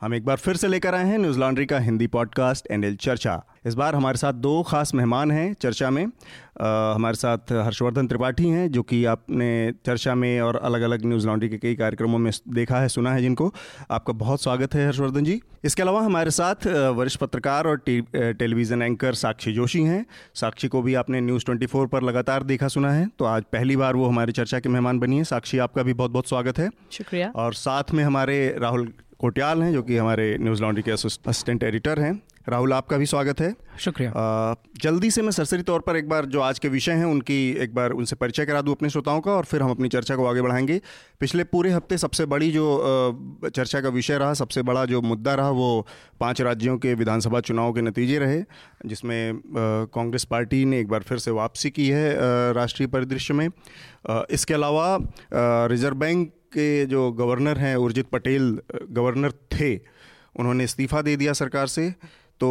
हम एक बार फिर से लेकर आए हैं न्यूज़ लॉन्ड्री का हिंदी पॉडकास्ट एनएल चर्चा। इस बार हमारे साथ दो खास मेहमान हैं चर्चा में। आ, हमारे साथ हर्षवर्धन त्रिपाठी हैं जो कि आपने चर्चा में और अलग अलग न्यूज़ लॉन्ड्री के कई कार्यक्रमों में देखा है सुना है जिनको। आपका बहुत स्वागत है हर्षवर्धन जी। इसके अलावा हमारे साथ वरिष्ठ पत्रकार और टेलीविज़न एंकर साक्षी जोशी हैं। साक्षी को भी आपने न्यूज़ ट्वेंटी पर लगातार देखा सुना है। तो आज पहली बार वो हमारी चर्चा के मेहमान बनी है। साक्षी आपका भी बहुत बहुत स्वागत है। शुक्रिया। और साथ में हमारे राहुल कोटियाल हैं जो कि हमारे न्यूज़ लॉन्ड्री के असिस्टेंट एडिटर हैं। राहुल आपका भी स्वागत है। शुक्रिया। आ, जल्दी से मैं सरसरी तौर पर एक बार जो आज के विषय हैं उनकी एक बार उनसे परिचय करा दूँ अपने श्रोताओं का और फिर हम अपनी चर्चा को आगे बढ़ाएँगे। पिछले पूरे हफ़्ते सबसे बड़ी जो चर्चा का विषय रहा सबसे बड़ा जो मुद्दा रहा वो पाँच राज्यों के विधानसभा चुनाव के नतीजे रहे जिसमें कांग्रेस पार्टी ने एक बार फिर से वापसी की है राष्ट्रीय परिदृश्य में। इसके अलावा रिज़र्व बैंक के जो गवर्नर हैं, उर्जित पटेल, गवर्नर थे, उन्होंने इस्तीफ़ा दे दिया सरकार से तो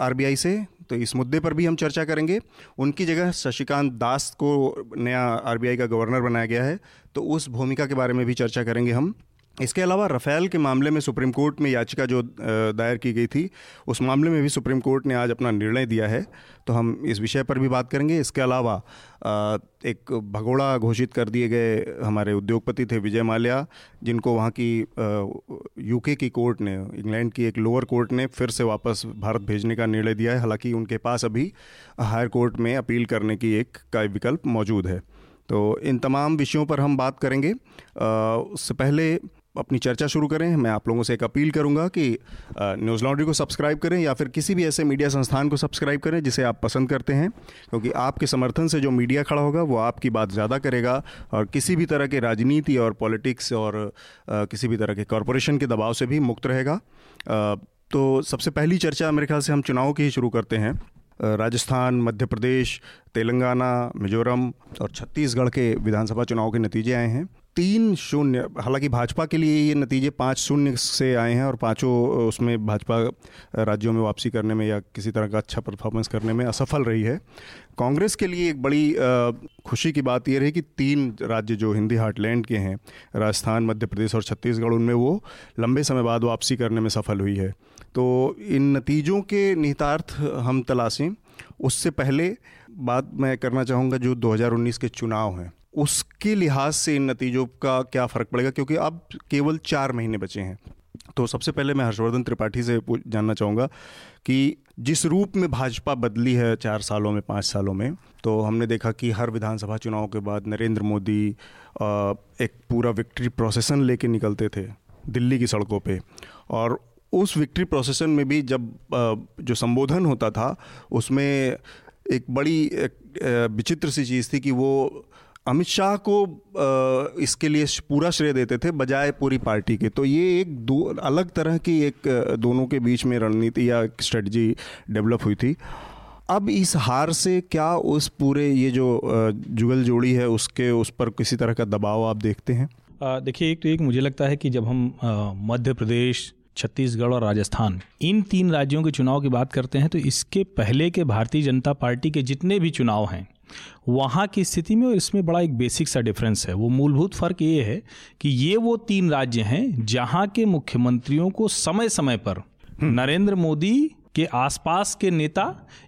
आरबीआई से तो इस मुद्दे पर भी हम चर्चा करेंगे। उनकी जगह शशिकांत दास को नया आरबीआई का गवर्नर बनाया गया है तो उस भूमिका के बारे में भी चर्चा करेंगे हम। इसके अलावा रफ़ेल के मामले में सुप्रीम कोर्ट में याचिका जो दायर की गई थी, उस मामले में भी सुप्रीम कोर्ट ने आज अपना निर्णय दिया है। तो हम इस विषय पर भी बात करेंगे। इसके अलावा एक भगोड़ा घोषित कर दिए गए हमारे उद्योगपति थे विजय माल्या, जिनको वहाँ की यूके की कोर्ट ने, इंग्लैंड की एक लोअर कोर्ट ने फिर से वापस भारत भेजने का निर्णय दिया है। हालाँकि उनके पास अभी हायर कोर्ट में अपील करने की एक का विकल्प मौजूद है। तो इन तमाम विषयों पर हम बात करेंगे। उससे पहले अपनी चर्चा शुरू करें। मैं आप लोगों से एक अपील करूँगा कि न्यूज़ लॉन्ड्री को सब्सक्राइब करें या फिर किसी भी ऐसे मीडिया संस्थान को सब्सक्राइब करें जिसे आप पसंद करते हैं, क्योंकि आपके समर्थन से जो मीडिया खड़ा होगा, वो आपकी बात ज़्यादा करेगा और किसी भी तरह के राजनीति और पॉलिटिक्स और किसी भी तरह के कॉरपोरेशन के दबाव से भी मुक्त रहेगा। तो सबसे पहली चर्चा मेरे ख्याल से हम चुनाव की ही शुरू करते हैं। राजस्थान, मध्य प्रदेश, तेलंगाना, मिजोरम और छत्तीसगढ़ के विधानसभा चुनाव के नतीजे आए हैं। तीन शून्य, हालाँकि भाजपा के लिए ये नतीजे पाँच शून्य से आए हैं और पाँचों, उसमें भाजपा राज्यों में वापसी करने में या किसी तरह का अच्छा परफॉर्मेंस करने में असफल रही है। कांग्रेस के लिए एक बड़ी खुशी की बात यह रही कि तीन राज्य जो हिंदी हार्टलैंड के हैं, राजस्थान, मध्य प्रदेश और छत्तीसगढ़, उनमें वो लंबे समय बाद वापसी करने में सफल हुई है। तो इन नतीजों के निहितार्थ हम तलाशें। उससे पहले बात मैं करना चाहूँगा जो 2019 के चुनाव हैं। उसके लिहाज से इन नतीजों का क्या फ़र्क पड़ेगा? क्योंकि अब केवल चार महीने बचे हैं। तो सबसे पहले मैं हर्षवर्धन त्रिपाठी से जानना चाहूँगा कि जिस रूप में भाजपा बदली है चार सालों में, पाँच सालों में तो हमने देखा कि हर विधानसभा चुनाव के बाद नरेंद्र मोदी एक पूरा विक्ट्री प्रोसेसन लेके निकलते थे दिल्ली की सड़कों पे। और उस विक्ट्री प्रोसेसन में भी जब जो संबोधन होता था, उसमें एक बड़ी विचित्र सी चीज़ थी कि वो अमित शाह को इसके लिए पूरा श्रेय देते थे बजाय पूरी पार्टी के। तो ये एक दो, अलग तरह की एक दोनों के बीच में रणनीति या स्ट्रेटजी डेवलप हुई थी। अब इस हार से क्या उस पूरे ये जो जुगल जोड़ी है उसके, उस पर किसी तरह का दबाव आप देखते हैं? देखिए, एक तो एक मुझे लगता है कि जब हम मध्य प्रदेश, छत्तीसगढ़ और राजस्थान, इन तीन राज्यों के चुनाव की बात करते हैं तो इसके पहले के भारतीय जनता पार्टी के जितने भी चुनाव हैं वहाँ की स्थिति में और इसमें बड़ा एक बेसिक सा डिफरेंस है वो मूलभूत फ़र्क ये है कि ये वो तीन राज्य हैं जहाँ के मुख्यमंत्रियों को समय समय पर हम्म। नरेंद्र मोदी के आसपास के नेता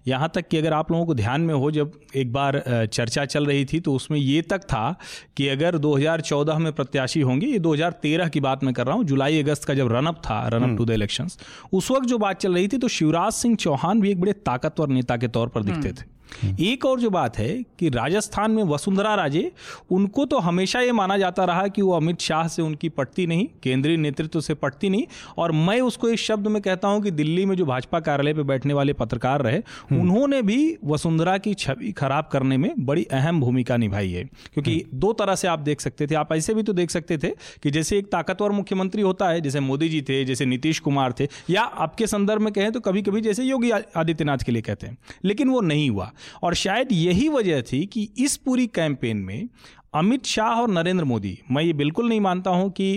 यहाँ तक कि अगर आप लोगों को ध्यान में हो जब एक बार चर्चा चल रही थी तो उसमें ये तक था कि अगर 2014 में प्रत्याशी होंगे ये 2013 की बात मैं कर रहा हूँ जुलाई अगस्त का जब रनअप था रनअप टू द इलेक्शंस उस वक्त जो बात चल रही थी तो शिवराज सिंह चौहान भी एक बड़े ताकतवर नेता के तौर पर दिखते हम्म। थे एक और जो बात है कि राजस्थान में वसुंधरा राजे उनको तो हमेशा ये माना जाता रहा कि वो अमित शाह से उनकी पटती नहीं केंद्रीय नेतृत्व से पटती नहीं और मैं उसको इस शब्द में कहता हूँ कि दिल्ली में जो भाजपा कार्यालय पर बैठने वाले पत्रकार रहे हम्म। उन्होंने भी वसुंधरा की छवि खराब करने में बड़ी अहम भूमिका निभाई है क्योंकि हम्म। दो तरह से आप देख सकते थे आप ऐसे भी तो देख सकते थे कि जैसे एक ताकतवर मुख्यमंत्री होता है जैसे मोदी जी थे जैसे नीतीश कुमार थे या आपके संदर्भ में कहें तो कभी कभी जैसे योगी आदित्यनाथ के लिए कहते हैं लेकिन वो नहीं हुआ और शायद यही वजह थी कि इस पूरी कैंपेन में अमित शाह और नरेंद्र मोदी, मैं ये बिल्कुल नहीं मानता हूँ कि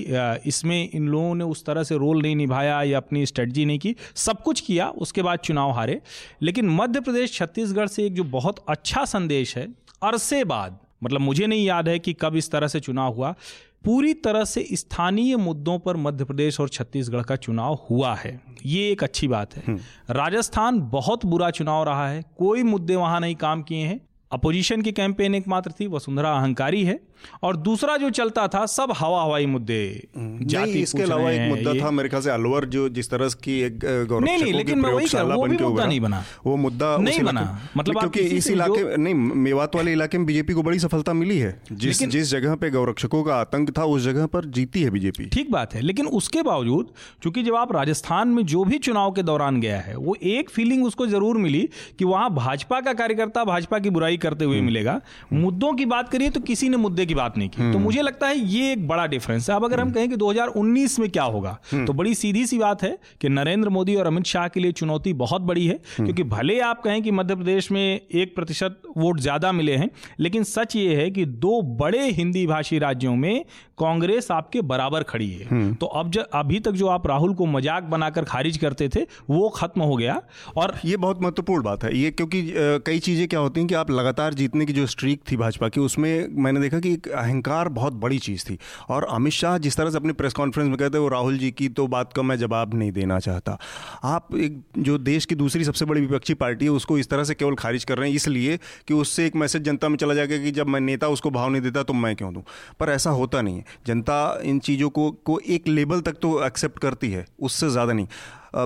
इसमें इन लोगों ने उस तरह से रोल नहीं निभाया या अपनी स्ट्रेटजी नहीं की। सब कुछ किया, उसके बाद चुनाव हारे। लेकिन मध्य प्रदेश छत्तीसगढ़ से एक जो बहुत अच्छा संदेश है, अरसे बाद मतलब मुझे नहीं याद है कि कब इस तरह से चुनाव हुआ पूरी तरह से स्थानीय मुद्दों पर मध्य प्रदेश और छत्तीसगढ़ का चुनाव हुआ है। ये एक अच्छी बात है। हम्म। राजस्थान बहुत बुरा चुनाव रहा है। कोई मुद्दे वहाँ नहीं काम किए हैं। अपोजिशन की कैंपेन एकमात्र थी वसुंधरा अहंकारी है। और दूसरा जो चलता था सब हवा हवाई मुद्दे। हम्म, जाति इसके अलावा एक मुद्दा था मेरे ख्याल से अलवर जो जिस तरह की एक नहीं नहीं लेकिन मैं वही वो भी मुद्दा नहीं बना। वो मुद्दा नहीं बना। मतलब क्योंकि इस इलाके नहीं मेवात वाले इलाके में बीजेपी को बड़ी सफलता मिली है। जिस जिस जगह पे गौरक्षकों का आतंक था उस जगह पर जीती है बीजेपी। ठीक बात है लेकिन उसके बावजूद चूँकि जब आप राजस्थान में जो भी चुनाव के दौरान गया है वो एक फीलिंग उसको ज़रूर मिली कि वहाँ भाजपा का कार्यकर्ता भाजपा की बुराई करते हुए हम्म। मिलेगा। मुद्दों की बात करिए तो किसी ने मुद्दे की बात नहीं की। तो मुझे लगता है ये एक बड़ा डिफरेंस है। अब अगर हम कहें कि 2019 में क्या होगा तो बड़ी सीधी सी बात है कि नरेंद्र मोदी और अमित शाह के लिए चुनौती बहुत बड़ी है क्योंकि भले आप कहें कि मध्य प्रदेश में एक प्रतिशत वोट ज़्यादा मिले हैं लेकिन सच ये है कि दो बड़े हिंदी भाषी राज्यों में कांग्रेस आपके बराबर खड़ी है। तो अब जब अभी तक जो आप राहुल को मज़ाक बनाकर खारिज करते थे वो खत्म हो गया और ये बहुत महत्वपूर्ण बात है। ये क्योंकि कई चीज़ें क्या होती हैं कि आप लगातार जीतने की जो स्ट्रीक थी भाजपा की उसमें मैंने देखा कि एक अहंकार बहुत बड़ी चीज़ थी। और अमित शाह जिस तरह से अपनी प्रेस कॉन्फ्रेंस में कहते वो राहुल जी की तो बात का मैं जवाब नहीं देना चाहता। आप एक, जो देश की दूसरी सबसे बड़ी विपक्षी पार्टी है, उसको इस तरह से केवल खारिज कर रहे हैं, इसलिए कि उससे एक मैसेज जनता में चला जाएगा कि जब मैं नेता उसको भाव नहीं देता तो मैं क्यों दूँ? पर ऐसा होता नहीं है। जनता इन चीज़ों को को एक लेवल तक तो एक्सेप्ट करती है, उससे ज़्यादा नहीं।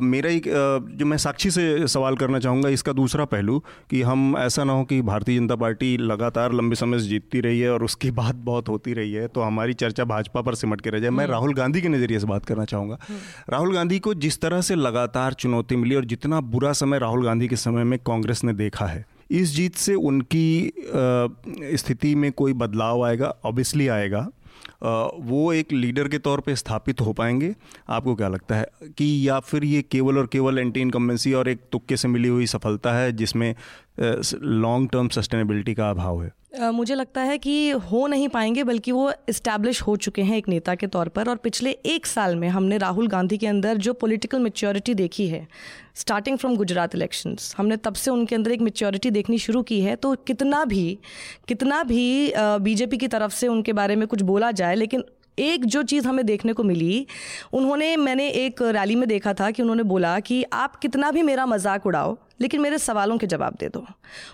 मेरा एक जो मैं साक्षी से सवाल करना चाहूँगा इसका दूसरा पहलू कि हम ऐसा ना हो कि भारतीय जनता पार्टी लगातार लंबे समय से जीतती रही है और उसकी बात बहुत होती रही है तो हमारी चर्चा भाजपा पर सिमट के रह जाए मैं हम्म। राहुल गांधी के नज़रिए से बात करना चाहूँगा हम्म। राहुल गांधी को जिस तरह से लगातार चुनौती मिली और जितना बुरा समय राहुल गांधी के समय में कांग्रेस ने देखा है इस जीत से उनकी स्थिति में कोई बदलाव आएगा ऑब्वियसली आएगा वो एक लीडर के तौर पे स्थापित हो पाएँगे? आपको क्या लगता है? कि या फिर ये केवल और केवल एंटी इनकम्बेंसी और एक तुक्के से मिली हुई सफलता है, जिसमें लॉन्ग टर्म सस्टेनेबिलिटी का अभाव है? मुझे लगता है कि हो नहीं पाएँगे, बल्कि वो इस्टेब्लिश हो चुके हैं एक नेता के तौर पर। और पिछले एक साल में हमने राहुल गांधी के अंदर जो पॉलिटिकल मेच्योरिटी देखी है स्टार्टिंग फ्रॉम गुजरात इलेक्शंस हमने तब से उनके अंदर एक मेच्योरिटी देखनी शुरू की है। तो कितना भी कितना भी बीजेपी की तरफ़ से उनके बारे में कुछ बोला जाए, लेकिन एक जो चीज़ हमें देखने को मिली, उन्होंने, मैंने एक रैली में देखा था कि उन्होंने बोला कि, आप कितना भी मेरा मज़ाक उड़ाओ लेकिन मेरे सवालों के जवाब दे दो।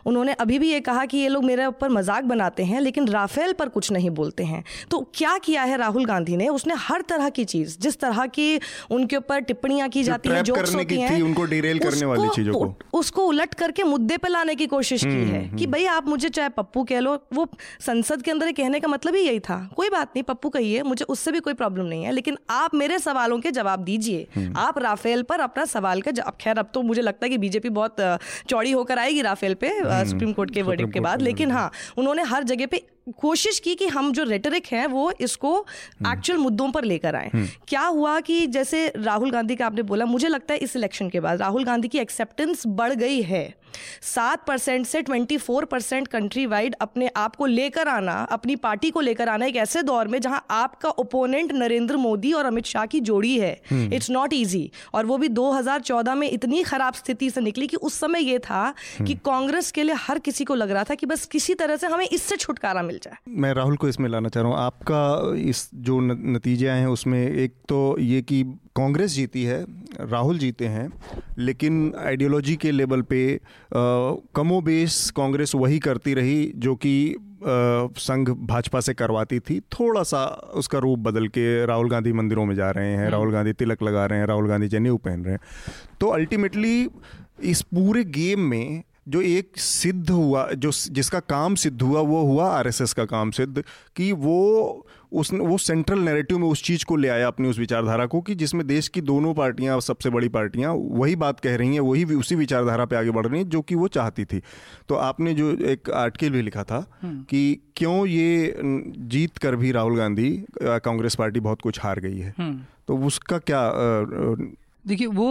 उन्होंने अभी भी ये कहा कि ये लोग मेरे ऊपर मज़ाक बनाते हैं लेकिन राफेल पर कुछ नहीं बोलते हैं। तो क्या किया है राहुल गांधी ने? उसने हर तरह की चीज़ जिस तरह की उनके ऊपर टिप्पणियाँ की जाती हैं जोक्स होती हैं उनको डिरेल करने वाली चीज़ों को। उसको उलट करके मुद्दे पर लाने की कोशिश की हम्म, है हम्म, कि हम्म। भाई आप मुझे चाहे पप्पू कह लो वो संसद के अंदर कहने का मतलब ही यही था। कोई बात नहीं पप्पू कहिए मुझे उससे भी कोई प्रॉब्लम नहीं है लेकिन आप मेरे सवालों के जवाब दीजिए। आप राफेल पर अपना सवाल का खैर अब तो मुझे लगता है कि बीजेपी बहुत चौड़ी होकर आएगी राफेल पे सुप्रीम कोर्ट के वर्डिक के बाद। लेकिन हाँ उन्होंने हर जगह पे कोशिश की कि हम जो रेटरिक है वो इसको एक्चुअल हम्म। मुद्दों पर लेकर आए हम्म। क्या हुआ कि जैसे राहुल गांधी का आपने बोला मुझे लगता है इस इलेक्शन के बाद राहुल गांधी की एक्सेप्टेंस बढ़ गई है सात परसेंट से twenty four percent country wide अपने आप को लेकर आना अपनी पार्टी को लेकर आना एक ऐसे दौर में जहाँ आपका ओपोनेंट नरेंद्र मोदी और अमित शाह की जोड़ी है इट्स नॉट ईजी और वो भी 2014 में इतनी खराब स्थिति से निकली कि उस समय ये था कि हम्म। कांग्रेस के लिए हर किसी को लग रहा था कि बस किसी तरह से हमें इससे छुटकारा मिल जाए। मैं राहुल को इसमें लाना चाह रहा हूँ। आपका इस जो नतीजे आए हैं उसमें एक तो ये कि कांग्रेस जीती है राहुल जीते हैं लेकिन आइडियोलॉजी के लेवल पे कमो बेस कांग्रेस वही करती रही जो कि संघ भाजपा से करवाती थी। थोड़ा सा उसका रूप बदल के राहुल गांधी मंदिरों में जा रहे हैं हम्म। राहुल गांधी तिलक लगा रहे हैं राहुल गांधी जनेऊ पहन रहे हैं। तो अल्टीमेटली इस पूरे गेम में जो एक सिद्ध हुआ जो जिसका काम सिद्ध हुआ वो हुआ आरएसएस का काम सिद्ध कि वो उस वो सेंट्रल नैरेटिव में उस चीज़ को ले आया अपनी उस विचारधारा को कि जिसमें देश की दोनों पार्टियाँ सबसे बड़ी पार्टियाँ वही बात कह रही हैं वही उसी विचारधारा पे आगे बढ़ रही हैं जो कि वो चाहती थी तो आपने जो एक आर्टिकल भी लिखा था हम्म। कि क्यों ये जीत कर भी राहुल गांधी कांग्रेस पार्टी बहुत कुछ हार गई है हम्म। तो उसका क्या देखिए वो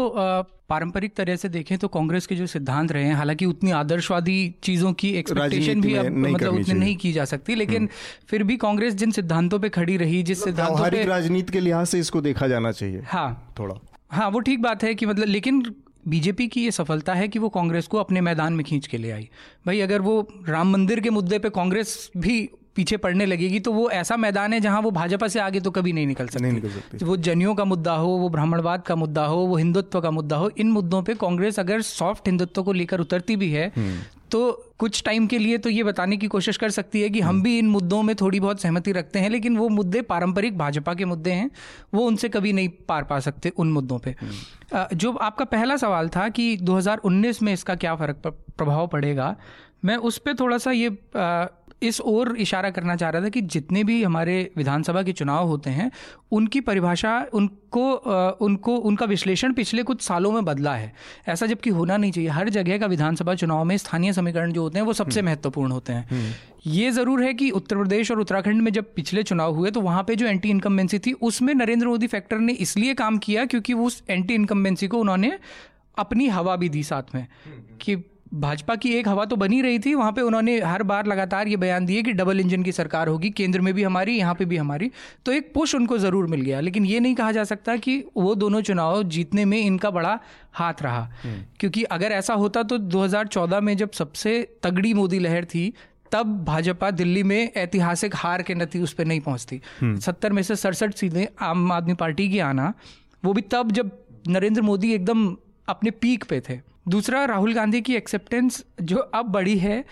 पारंपरिक तरह से देखें तो कांग्रेस के जो सिद्धांत रहे हैं हालाँकि उतनी आदर्शवादी चीज़ों की एक्सपेक्टेशन भी अब मतलब उतनी नहीं की जा सकती लेकिन हम्म। फिर भी कांग्रेस जिन सिद्धांतों पे खड़ी रही जिस मतलब सिद्धांतों पे राजनीति के लिहाज से इसको देखा जाना चाहिए हाँ। थोड़ा। हाँ वो ठीक बात है कि मतलब लेकिन बीजेपी की ये सफलता है कि वो कांग्रेस को अपने मैदान में खींच के ले आई। भाई अगर वो राम मंदिर के मुद्दे पे कांग्रेस भी पीछे पड़ने लगेगी तो वो ऐसा मैदान है जहाँ वो भाजपा से आगे तो कभी नहीं निकल सकती नहीं निकल सकती वो जनियों का मुद्दा हो वो ब्राह्मणवाद का मुद्दा हो वो हिंदुत्व का मुद्दा हो इन मुद्दों पे कांग्रेस अगर सॉफ्ट हिंदुत्व को लेकर उतरती भी है हम्म। तो कुछ टाइम के लिए तो ये बताने की कोशिश कर सकती है कि हम। भी इन मुद्दों में थोड़ी बहुत सहमति रखते हैं लेकिन वो मुद्दे पारंपरिक भाजपा के मुद्दे हैं वो उनसे कभी नहीं पार पा सकते उन मुद्दों पे हम्म। जो आपका पहला सवाल था कि 2019 में इसका क्या फ़र्क प्रभाव पड़ेगा मैं उस पर थोड़ा सा ये इस ओर इशारा करना चाह रहा था कि जितने भी हमारे विधानसभा के चुनाव होते हैं उनकी परिभाषा उनको उनको उनका विश्लेषण पिछले कुछ सालों में बदला है ऐसा जबकि होना नहीं चाहिए हर जगह का विधानसभा चुनाव में स्थानीय समीकरण जो होते हैं वो सबसे हम्म। महत्वपूर्ण होते हैं हम्म। ये ज़रूर है कि उत्तर प्रदेश और उत्तराखंड में जब पिछले चुनाव हुए तो वहाँ पे जो एंटी इनकम्बेंसी थी उसमें नरेंद्र मोदी फैक्टर ने इसलिए काम किया क्योंकि उस एंटी इनकम्बेंसी को उन्होंने अपनी हवा भी दी साथ में हम्म, कि भाजपा की एक हवा तो बनी रही थी वहाँ पे उन्होंने हर बार लगातार ये बयान दिए कि डबल इंजन की सरकार होगी केंद्र में भी हमारी यहाँ पे भी हमारी तो एक पुश उनको ज़रूर मिल गया लेकिन ये नहीं कहा जा सकता कि वो दोनों चुनाव जीतने में इनका बड़ा हाथ रहा हम्म। क्योंकि अगर ऐसा होता तो 2014 में जब सबसे तगड़ी मोदी लहर थी तब भाजपा दिल्ली में ऐतिहासिक हार के नती उस पर नहीं पहुँचती हम्म। सत्तर में से सड़सठ सीधे आम आदमी पार्टी की आना वो भी तब जब नरेंद्र मोदी एकदम अपने पीक पे थे दूसरा राहुल गांधी की एक्सेप्टेंस जो अब बढ़ी है,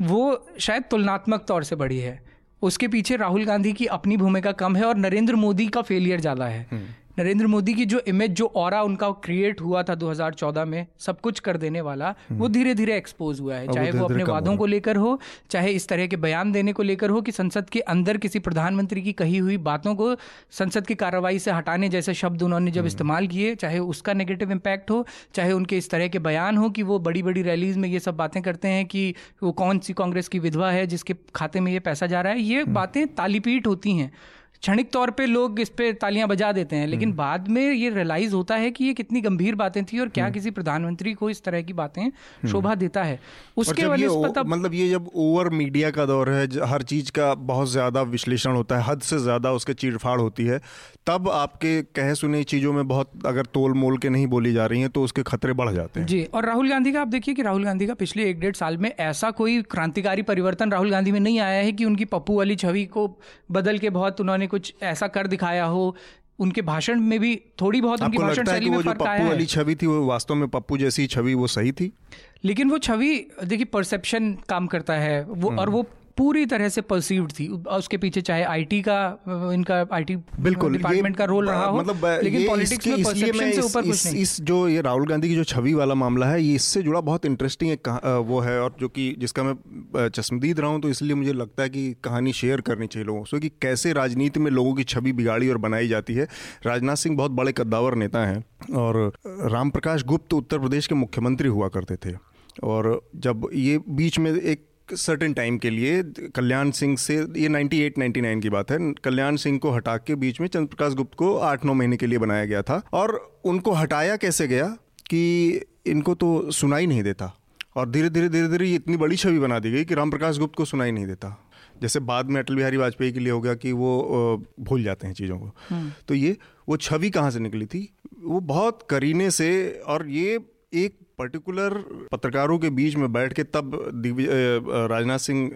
वो शायद तुलनात्मक तौर से बढ़ी है उसके पीछे राहुल गांधी की अपनी भूमिका कम है और नरेंद्र मोदी का फेलियर ज़्यादा है हम्म। नरेंद्र मोदी की जो इमेज जो और उनका क्रिएट हुआ था 2014 में सब कुछ कर देने वाला वो हम्म। धीरे धीरे एक्सपोज हुआ है चाहे वो अपने वादों को लेकर हो चाहे इस तरह के बयान देने को लेकर हो कि संसद के अंदर किसी प्रधानमंत्री की कही हुई बातों को संसद की कार्रवाई से हटाने जैसे शब्द उन्होंने जब हम्म। इस्तेमाल किए चाहे उसका नेगेटिव इम्पैक्ट हो चाहे उनके इस तरह के बयान हो कि वो बड़ी बड़ी रैलीज में ये सब बातें करते हैं कि वो कौन सी कांग्रेस की विधवा है जिसके खाते में ये पैसा जा रहा है ये हम्म। बातें तालीपीट होती हैं क्षणिक तौर पे लोग इस पे तालियाँ बजा देते हैं लेकिन हम्म। बाद में ये रियलाइज़ होता है कि ये कितनी गंभीर बातें थी और क्या हम्म। किसी प्रधानमंत्री को इस तरह की बातें हम्म। शोभा देता है उसके वजह से पता मतलब ये जब ओवर मीडिया का दौर है हर चीज़ का बहुत ज़्यादा विश्लेषण होता है हद से ज़्यादा उसके चीड़फाड़ होती है तब आपके कहे सुने चीज़ों में बहुत अगर तोल मोल के नहीं बोली जा रही है तो उसके खतरे बढ़ जाते हैं जी और राहुल गांधी का आप देखिए कि राहुल गांधी का पिछले एक डेढ़ साल में ऐसा कोई क्रांतिकारी परिवर्तन राहुल गांधी में नहीं आया है कि उनकी पप्पू वाली छवि को बदल के बहुत उन्होंने कुछ ऐसा कर दिखाया हो उनके भाषण में भी थोड़ी बहुत उनकी भाषण शैली में फ़र्क आया वाली छवि थी वो वास्तव में पप्पू जैसी छवि वो सही थी? लेकिन वो छवि देखिए परसेप्शन काम करता है वो और वो पूरी तरह से परसीव्ड थी। उसके पीछे चाहे आईटी का इनका आईटी बिल्कुल डिपार्टमेंट का रोल रहा हो मतलब लेकिन पॉलिटिक्स में परसेप्शन से ऊपर कुछ नहीं। इस जो ये राहुल गांधी की जो छवि वाला मामला है ये इससे जुड़ा बहुत इंटरेस्टिंग एक वो है और जो कि जिसका मैं चश्मदीद रहा हूँ तो इसलिए मुझे लगता है कि कहानी शेयर करनी चाहिए लोगों से कि कैसे राजनीति में लोगों की छवि बिगाड़ी और बनाई जाती है। राजनाथ सिंह बहुत बड़े कद्दावर नेता हैं और राम प्रकाश गुप्त उत्तर प्रदेश के मुख्यमंत्री हुआ करते थे। और जब ये बीच में एक सर्टेन टाइम के लिए कल्याण सिंह से ये 98 99 की बात है कल्याण सिंह को हटा के बीच में चंद्र प्रकाश गुप्त को आठ नौ महीने के लिए बनाया गया था। और उनको हटाया कैसे गया कि इनको तो सुनाई नहीं देता। और धीरे धीरे धीरे धीरे ये इतनी बड़ी छवि बना दी गई कि राम प्रकाश गुप्त को सुनाई नहीं देता। जैसे बाद में अटल बिहारी वाजपेयी के लिए हो गया कि वो भूल जाते हैं चीज़ों को। हम्म। तो ये वो छवि कहाँ से निकली थी? वो बहुत करीने से और ये एक पर्टिकुलर पत्रकारों के बीच में बैठ के तब राजनाथ सिंह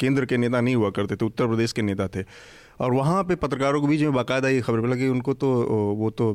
केंद्र के नेता नहीं हुआ करते थे, उत्तर प्रदेश के नेता थे। और वहाँ पे पत्रकारों के बीच में बाकायदा ये खबर मिला कि उनको तो वो तो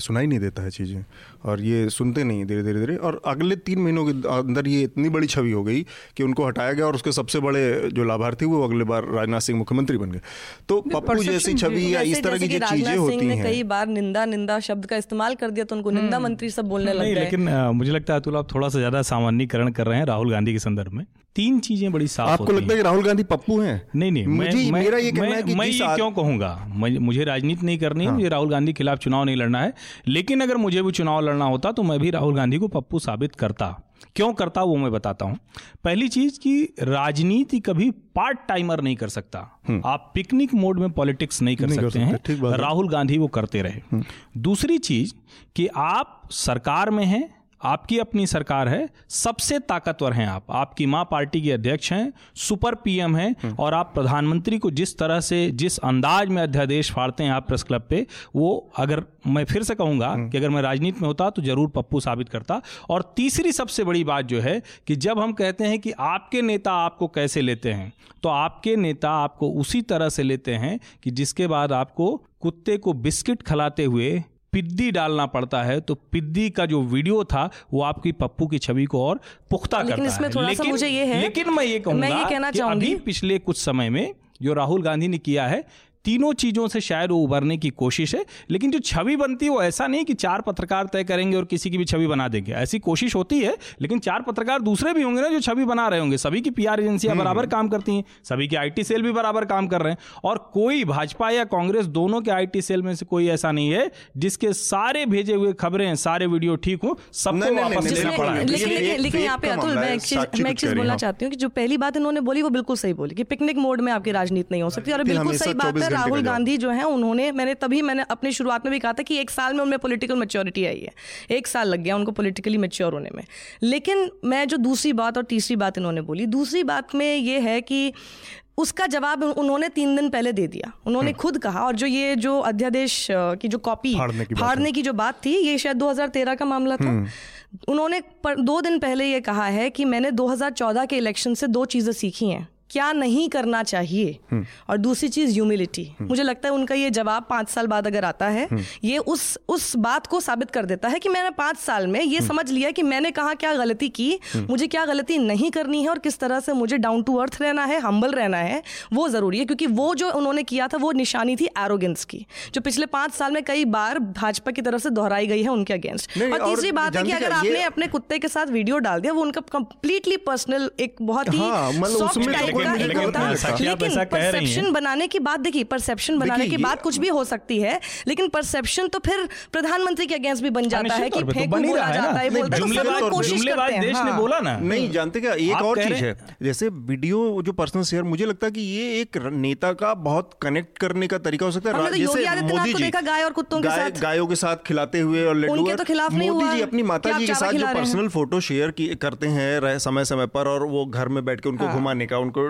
सुनाई नहीं देता है चीज़ें। और ये सुनते नहीं धीरे धीरे धीरे। और अगले तीन महीनों के अंदर ये इतनी बड़ी छवि हो गई कि उनको हटाया गया और उसके सबसे बड़े जो लाभार्थी वो अगले बार राजनाथ सिंह मुख्यमंत्री बन गए। तो पप्पू जैसी छवि या इस तरह की जो चीज़ें होती हैं। कई बार निंदा निंदा शब्द का इस्तेमाल कर दिया तो उनको निंदा हम्म। मंत्री सब बोलने लगे लेकिन मुझे लगता है अतुल आप थोड़ा सा ज़्यादा सामान्यकरण कर रहे हैं राहुल गांधी के संदर्भ में। तीन चीज़ें बड़ी साफ़ आपको लगता है कि राहुल गांधी पप्पू हैं? नहीं नहीं मुझे मैं, मेरा ये कहना है कि मैं ये क्यों कहूँगा? मुझे राजनीति नहीं करनी है। मुझे राहुल गांधी के खिलाफ चुनाव नहीं लड़ना है। लेकिन अगर मुझे भी चुनाव लड़ना होता तो मैं भी राहुल गांधी को पप्पू साबित करता। क्यों करता वो मैं बताता हूँ। पहली चीज़ कि राजनीति कभी पार्ट टाइमर नहीं कर सकता। आप पिकनिक मोड में पॉलिटिक्स नहीं कर नहीं सकते सकते, हैं है। राहुल गांधी वो करते रहे। दूसरी चीज़ कि आप सरकार में हैं आपकी अपनी सरकार है सबसे ताकतवर हैं आप। आपकी माँ पार्टी के अध्यक्ष हैं सुपर पीएम हैं और आप प्रधानमंत्री को जिस तरह से जिस अंदाज में अध्यादेश फाड़ते हैं आप प्रेस क्लब पे वो अगर मैं फिर से कहूँगा कि अगर मैं राजनीति में होता तो ज़रूर पप्पू साबित करता। और तीसरी सबसे बड़ी बात जो है कि जब हम कहते हैं कि आपके नेता आपको कैसे लेते हैं तो आपके नेता आपको उसी तरह से लेते हैं कि जिसके बाद आपको कुत्ते को बिस्किट खिलाते हुए पिद्दी डालना पड़ता है तो पिद्दी का जो वीडियो था वो आपकी पप्पू की छवि को और पुख्ता लेकिन करता इसमें है। थोड़ा सा मुझे ये है- लेकिन मैं ये कहूँगा मैं ये कहना कि चाहूंगी- अभी पिछले कुछ समय में जो राहुल गांधी ने किया है तीनों चीज़ों से शायद वो उभरने की कोशिश है लेकिन जो छवि बनती है वो ऐसा नहीं कि चार पत्रकार तय करेंगे और किसी की भी छवि बना देंगे। ऐसी कोशिश होती है लेकिन चार पत्रकार दूसरे भी होंगे ना जो छवि बना रहे होंगे। सभी की पीआर एजेंसियाँ बराबर काम करती हैं सभी के आईटी सेल भी बराबर काम कर रहे हैं और कोई भाजपा या कांग्रेस दोनों के आईटी सेल में से कोई ऐसा नहीं है जिसके सारे भेजे हुए खबरें सारे वीडियो ठीक हो सबको नहीं, नहीं, वापस लेना पड़ा लेकिन यहाँ पे अतुल मैं एक चीज़ चीज़ कह रही बोलना चाहती हूँ कि जो पहली बात इन्होंने बोली वो बिल्कुल सही बोली कि पिकनिक मोड में आपकी राजनीति नहीं हो सकती और बिल्कुल सही बात है का राहुल गांधी जो है उन्होंने मैंने तभी मैंने अपनी शुरुआत में भी कहा था कि एक साल में उनमें पोलिटिकल मेच्योरिटी आई है। एक साल लग गया उनको पोलिटिकली मेच्योर होने में। लेकिन मैं जो दूसरी बात और तीसरी बात इन्होंने बोली दूसरी बात में ये है कि उसका जवाब उन्होंने तीन दिन पहले दे दिया। उन्होंने खुद कहा और जो ये जो अध्यादेश की जो कॉपी फाड़ने की बात फाड़ने की जो बात थी ये शायद 2013 का मामला था। उन्होंने दो दिन पहले ये कहा है कि मैंने 2014 के इलेक्शन से दो चीज़ें सीखी हैं। क्या नहीं करना चाहिए? और दूसरी चीज़ ह्यूमिलिटी मुझे लगता है उनका ये जवाब पाँच साल बाद अगर आता है ये उस उस बात को साबित कर देता है कि मैंने पाँच साल में ये समझ लिया कि मैंने कहा क्या गलती की मुझे क्या गलती नहीं करनी है और किस तरह से मुझे डाउन टू अर्थ रहना है हम्बल रहना है वो ज़रूरी है। क्योंकि वो जो उन्होंने किया था वो निशानी थी एरोगेंस की जो पिछले पाँच साल में कई बार भाजपा की तरफ़ से दोहराई गई है उनके अगेंस्ट और तीसरी बात है कि अगर आपने अपने कुत्ते के साथ वीडियो डाल दिया वो उनका कंप्लीटली पर्सनल एक बहुत ही तो लेकिन-। परसेप्शन बनाने की बात देखिए परसेप्शन बनाने की बात कुछ भी हो सकती है लेकिन परसेप्शन तो फिर प्रधानमंत्री के अगेंस्ट भी बन जाता है कि तो फेंक बोला है जाता। है बोलता है तो कोशिश करते हैं देश ने। बोला ना नहीं जानते क्या एक और चीज़ है जैसे वीडियो जो पर्सनल शेयर मुझे लगता है कि ये एक नेता का बहुत कनेक्ट करने का तरीका हो सकता है तो योगी आदित्यनाथ को देखा गाय और कुत्तों के साथ। गायों के साथ खिलाते हुए और लड्डू तो खिलाफ नहीं मोदी जी अपनी माता जी के साथ जो। पर्सनल फ़ोटो शेयर करते हैं समय समय पर और वो घर में बैठ के उनको हाँ। घुमाने का उनको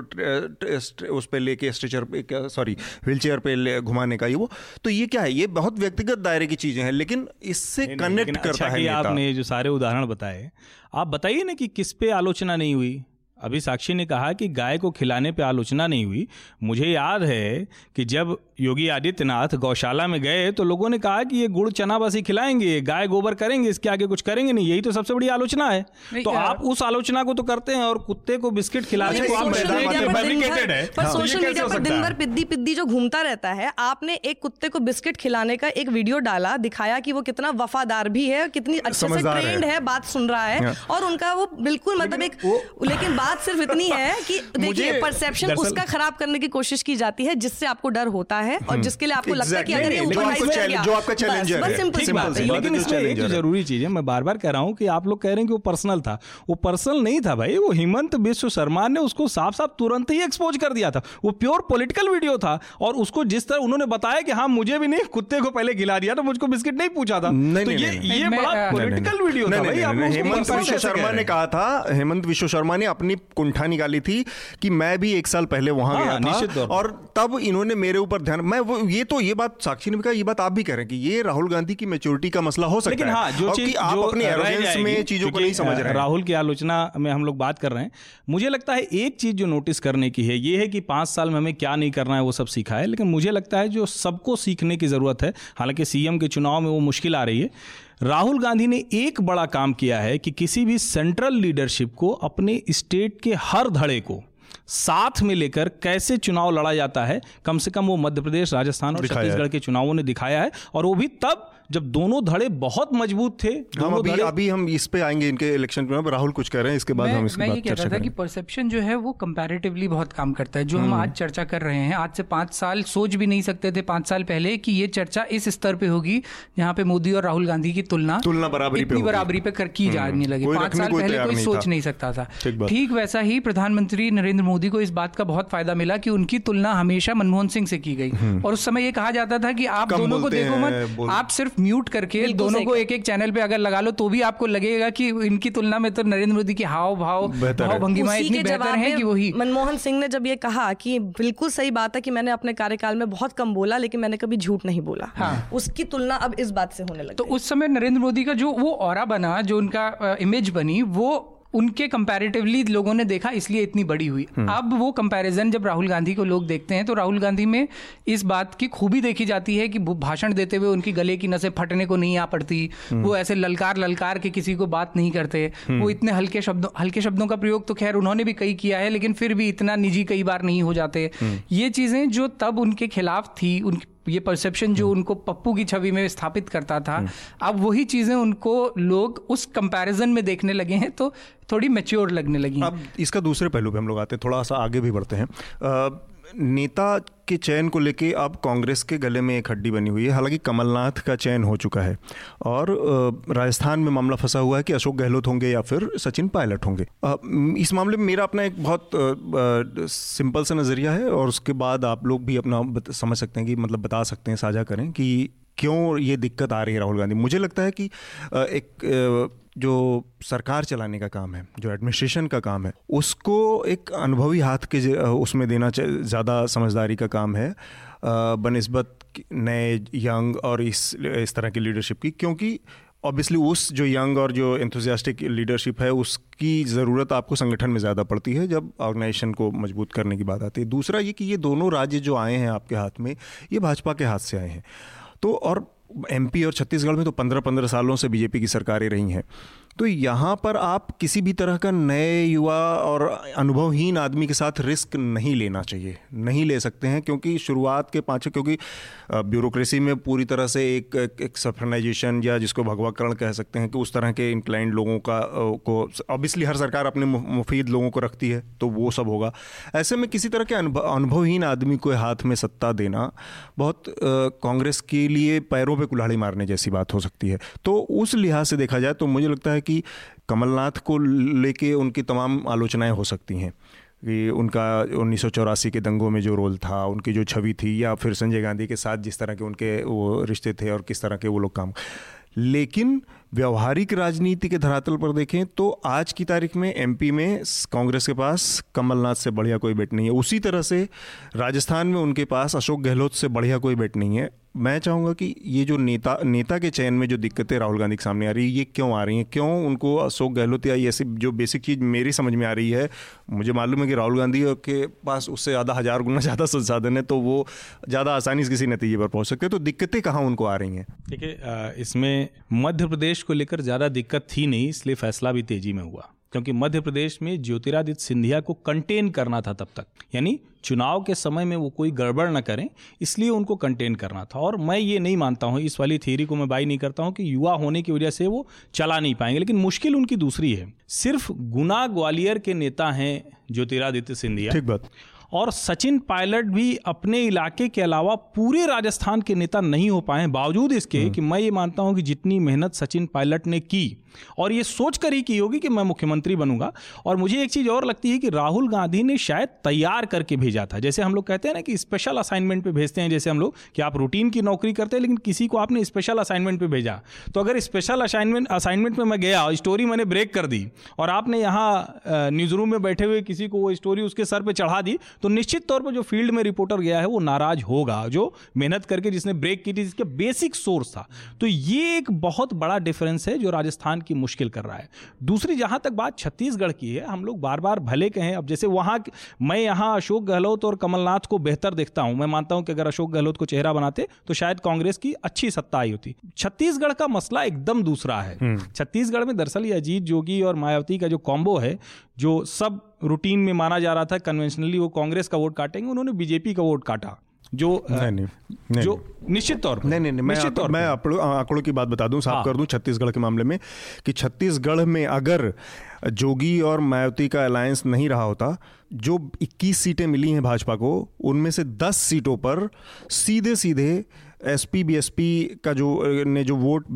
उस पर लेके स्ट्रेचर पे सॉरी व्हील चेयर पे घुमाने का ये वो। तो ये क्या है? ये बहुत व्यक्तिगत दायरे की चीज़ें हैं लेकिन इससे कनेक्ट करता अच्छा है आपने जो सारे उदाहरण बताए आप बताइए ना कि किस पे आलोचना नहीं हुई? अभी साक्षी ने कहा कि गाय को खिलाने पे आलोचना नहीं हुई। मुझे याद है कि जब योगी आदित्यनाथ गौशाला में गए तो लोगों ने कहा कि ये गुड़ चना बस ही खिलाएँगे गाय गोबर करेंगे इसके आगे कुछ करेंगे नहीं यही तो सबसे बड़ी आलोचना है। तो आप उस आलोचना को तो करते हैं और कुत्ते को बिस्किट खिलाने को आप सोशल मीडिया पर दिन भर पर ये सोशल कैसे मीडिया पर सकता दिन है? भर पिद्दी पिद्दी जो घूमता रहता है आपने एक कुत्ते को बिस्किट खिलाने का एक वीडियो डाला दिखाया कि वो कितना वफादार भी है कितनी अच्छे से ट्रेंड है। बात सुन रहा है हाँ। और उनका वो बिल्कुल मतलब एक लेकिन बात सिर्फ़ इतनी है कि देखिए परसेप्शन उसका खराब करने की कोशिश की जाती है जिससे आपको डर होता है और जिसके लिए आपको लगता है कि अगर ये जो ऊपर आपको बस है। simple ठीक सी बात बात है। है। लेकिन इसमें एक। ज़रूरी चीज़ है मैं बार बार कह रहा हूँ कि आप लोग कह रहे हैं कि वो पर्सनल था। वो पर्सनल नहीं था भाई वो हिमंत बिश्व शर्मा ने उसको साफ़ साफ़ तुरंत ही एक्सपोज कर दिया था। वो प्योर पॉलिटिकल वीडियो था और उसको जिस तरह उन्होंने बताया कि हाँ मुझे भी नहीं कुत्ते को पहले खिला दिया था मुझको बिस्किट नहीं पूछा था। नहीं, तो नहीं, ये नहीं, ये बड़ा पॉलिटिकल वीडियो था नहीं, भाई हेमंत विश्व शर्मा ने कहा था हेमंत विश्व शर्मा ने अपनी कुंठा निकाली थी कि मैं भी एक साल पहले वहाँ हाँ, गया था और तब इन्होंने मेरे ऊपर ध्यान मैं वो ये तो ये बात साक्षी ने भी कहा ये बात आप भी कह रहे हैं कि ये राहुल गांधी की मेच्योरिटी का मसला हो सकता लेकिन है हाँ जो और चीज़ कि आप जो अपनी एरोगेंस में चीज़ों को नहीं समझ रहे राहुल की आलोचना में हम लोग बात कर रहे हैं। मुझे लगता है एक चीज़ जो नोटिस करने की है ये है कि पाँच साल में हमें क्या नहीं करना है वो सब सीखा है। लेकिन मुझे लगता है जो सबको सीखने की ज़रूरत है हालाँकि सीएम के चुनाव में वो मुश्किल आ रही है राहुल गांधी ने एक बड़ा काम किया है कि किसी भी सेंट्रल लीडरशिप को अपने स्टेट के हर धड़े को साथ में लेकर कैसे चुनाव लड़ा जाता है कम से कम वो मध्य प्रदेश राजस्थान और छत्तीसगढ़ के चुनावों ने दिखाया है और वो भी तब जब दोनों धड़े बहुत मज़बूत थे हम अभी धड़े अभी हम इस पे आएँगे इनके इलेक्शन पे। राहुल कुछ कह रहे हैं इसके बाद मैं, हम इसके मैं ये कह चर्चा रहा था कि परसेप्शन जो है वो कंपैरेटिवली बहुत काम करता है। जो हम हम्म। आज चर्चा कर रहे हैं आज से पाँच साल सोच भी नहीं सकते थे पाँच साल पहले कि ये चर्चा इस स्तर पे होगी जहाँ पे मोदी और राहुल गांधी की तुलना तुलना बराबरी पे बराबरी पे कर की जाने लगी। पाँच साल पहले कोई सोच नहीं सकता था। ठीक वैसा ही प्रधानमंत्री नरेंद्र मोदी को इस बात का बहुत फ़ायदा मिला कि उनकी तुलना हमेशा मनमोहन सिंह से की गई। और उस समय ये कहा जाता था कि आप हम्म। दोनों को देखो मत आप सिर्फ़ म्यूट करके दोनों को एक एक चैनल पे अगर लगा लो तो भी आपको लगेगा कि इनकी तुलना में तो नरेंद्र मोदी की हाव भाव। भाव भंगिमा इतनी बेहतर है कि वही मनमोहन सिंह ने जब ये कहा कि बिल्कुल सही बात है कि मैंने अपने कार्यकाल में बहुत कम बोला लेकिन मैंने कभी झूठ नहीं बोला हाँ। उसकी तुलना अब इस बात से होने लगी तो उस समय नरेंद्र मोदी का जो वो और बना जो उनका इमेज बनी वो उनके कंपैरेटिवली लोगों ने देखा इसलिए इतनी बड़ी हुई। अब वो कंपैरिजन जब राहुल गांधी को लोग देखते हैं तो राहुल गांधी में इस बात की खूबी देखी जाती है कि भाषण देते हुए उनकी गले की नसें फटने को नहीं आ पड़ती। वो ऐसे ललकार ललकार के किसी को बात नहीं करते। वो इतने हल्के शब्दों हल्के शब्दों का प्रयोग तो खैर उन्होंने भी कई किया है लेकिन फिर भी इतना निजी कई बार नहीं हो जाते। ये चीज़ें जो तब उनके खिलाफ थी उन ये परसेप्शन जो उनको पप्पू की छवि में स्थापित करता था अब वही चीज़ें उनको लोग उस कंपैरिजन में देखने लगे हैं तो थोड़ी मेच्योर लगने लगी अब इसका दूसरे पहलू पे हम लोग आते हैं थोड़ा सा आगे भी बढ़ते हैं। नेता के चयन को लेके अब कांग्रेस के गले में एक हड्डी बनी हुई है। हालाँकि कमलनाथ का चयन हो चुका है और राजस्थान में मामला फंसा हुआ है कि अशोक गहलोत होंगे या फिर सचिन पायलट होंगे। इस मामले में मेरा अपना एक बहुत सिंपल सा नज़रिया है और उसके बाद आप लोग भी अपना समझ सकते हैं कि मतलब बता सकते हैं, साझा करें कि क्यों ये दिक्कत आ रही है राहुल गांधी। मुझे लगता है कि एक जो सरकार चलाने का काम है, जो एडमिनिस्ट्रेशन का काम है, उसको एक अनुभवी हाथ के उसमें देना ज़्यादा समझदारी का काम है बनस्बत नए यंग और इस इस तरह की लीडरशिप की, क्योंकि ऑब्वियसली उस जो यंग और जो एंथुजियास्टिक लीडरशिप है, उसकी ज़रूरत आपको संगठन में ज़्यादा पड़ती है, जब ऑर्गेनाइजेशन को मज़बूत करने की बात आती है। दूसरा ये कि ये दोनों राज्य जो आए हैं आपके हाथ में, ये भाजपा के हाथ से आए हैं। तो और एमपी और छत्तीसगढ़ में तो पंद्रह पंद्रह सालों से बीजेपी की सरकारें रही हैं। तो यहाँ पर आप किसी भी तरह का नए युवा और अनुभवहीन आदमी के साथ रिस्क नहीं लेना चाहिए नहीं ले सकते हैं क्योंकि शुरुआत के पाँच क्योंकि ब्यूरोक्रेसी में पूरी तरह से एक एक, एक सफरनाइजेशन या जिसको भगवाकरण कह सकते हैं कि उस तरह के इंक्लाइंड लोगों का को ऑब्वियसली हर सरकार अपने मुफीद लोगों को रखती है तो वो सब होगा। ऐसे में किसी तरह के अनुभवहीन आदमी को हाथ में सत्ता देना बहुत कांग्रेस के लिए पैरों पर कुल्हाड़ी मारने जैसी बात हो सकती है। तो उस लिहाज से देखा जाए तो मुझे लगता है कि कमलनाथ को लेके उनकी तमाम आलोचनाएँ हो सकती हैं। कि उनका उन्नीस सौ चौरासी के दंगों में जो रोल था, उनकी जो छवि थी या फिर संजय गांधी के साथ जिस तरह के उनके वो रिश्ते थे और किस तरह के वो लोग काम। लेकिन व्यवहारिक राजनीति के धरातल पर देखें तो आज की तारीख में एमपी में कांग्रेस के पास कमलनाथ से बढ़िया कोई बेट नहीं है। उसी तरह से राजस्थान में उनके पास अशोक गहलोत से बढ़िया कोई बेट नहीं है। मैं चाहूँगा कि ये जो नेता नेता के चयन में जो दिक्कतें राहुल गांधी के सामने आ रही है, ये क्यों आ रही हैं? क्यों उनको अशोक गहलोत या ऐसी जो बेसिक चीज़ मेरी समझ में आ रही है, मुझे मालूम है कि राहुल गांधी के पास उससे ज़्यादा हज़ार गुना ज़्यादा संसाधन है तो वो ज़्यादा आसानी से किसी नतीजे पर पहुँच सकते हैं। तो दिक्कतें कहाँ उनको आ रही हैं? देखिए इसमें मध्य प्रदेश को लेकर ज़्यादा दिक्कत थी नहीं, इसलिए फैसला भी तेज़ी में हुआ। क्योंकि मध्य प्रदेश में ज्योतिरादित्य सिंधिया को कंटेन करना था तब तक। यानी चुनाव के समय में वो कोई गड़बड़ ना करें, इसलिए उनको कंटेन करना था। और मैं ये नहीं मानता हूँ, इस वाली थियरी को मैं बाई नहीं करता हूँ कि युवा होने की वजह से वो चला नहीं पाएँगे, लेकिन मुश्किल उनकी दूसरी है। सिर्फ़ गुना ग्वालियर के नेता हैं ज्योतिरादित्य सिंधिया। ठीक बात। और सचिन पायलट भी अपने इलाके के अलावा पूरे राजस्थान के नेता नहीं हो पाए बावजूद इसके कि मैं ये मानता हूँ कि जितनी मेहनत सचिन पायलट ने की और ये सोच कर ही की होगी कि मैं मुख्यमंत्री बनूँगा। और मुझे एक चीज़ और लगती है कि राहुल गांधी ने शायद तैयार करके भेजा था। जैसे हम लोग कहते हैं ना कि स्पेशल असाइनमेंट पे भेजते हैं जैसे हम लोग कि आप रूटीन की नौकरी करते हैं लेकिन किसी को आपने स्पेशल असाइनमेंट पे भेजा। तो अगर स्पेशल असाइनमेंट असाइनमेंट में मैं गया स्टोरी मैंने ब्रेक कर दी और आपने यहाँ न्यूज़ रूम में बैठे हुए किसी को वो स्टोरी उसके सर पर चढ़ा दी तो निश्चित तौर पर जो फ़ील्ड में रिपोर्टर गया है वो नाराज़ होगा जो मेहनत करके जिसने ब्रेक की थी जिसके बेसिक सोर्स था। तो ये एक बहुत बड़ा डिफरेंस है जो राजस्थान की मुश्किल कर रहा है। दूसरी जहाँ तक बात छत्तीसगढ़ की है हम लोग बार बार भले कहें अब जैसे वहाँ मैं यहाँ अशोक गहलोत और कमलनाथ को बेहतर देखता हूँ। मैं मानता हूँ कि अगर अशोक गहलोत को चेहरा बनाते तो शायद कांग्रेस की अच्छी सत्ता आई होती। छत्तीसगढ़ का मसला एकदम दूसरा है। छत्तीसगढ़ में दरअसल ये अजीत जोगी और मायावती का जो कॉम्बो है जो सब रूटीन में माना जा रहा था कन्वेंशनली वो कांग्रेस का वोट काटेंगे उन्होंने बीजेपी का वोट काटा जो नहीं, नहीं, नहीं, जो निश्चित तौर पर नहीं नहीं नहीं मैं निश्चित तौर मैं आंकड़ों आंकड़ों की बात बता दूँ साफ़ हाँ। कर दूँ छत्तीसगढ़ के मामले में कि छत्तीसगढ़ में अगर जोगी और मायावती का अलायंस नहीं रहा होता जो 21 सीटें मिली हैं भाजपा को उनमें से 10 सीटों पर सीधे सीधे एसपी बीएसपी का जो ने जो वोट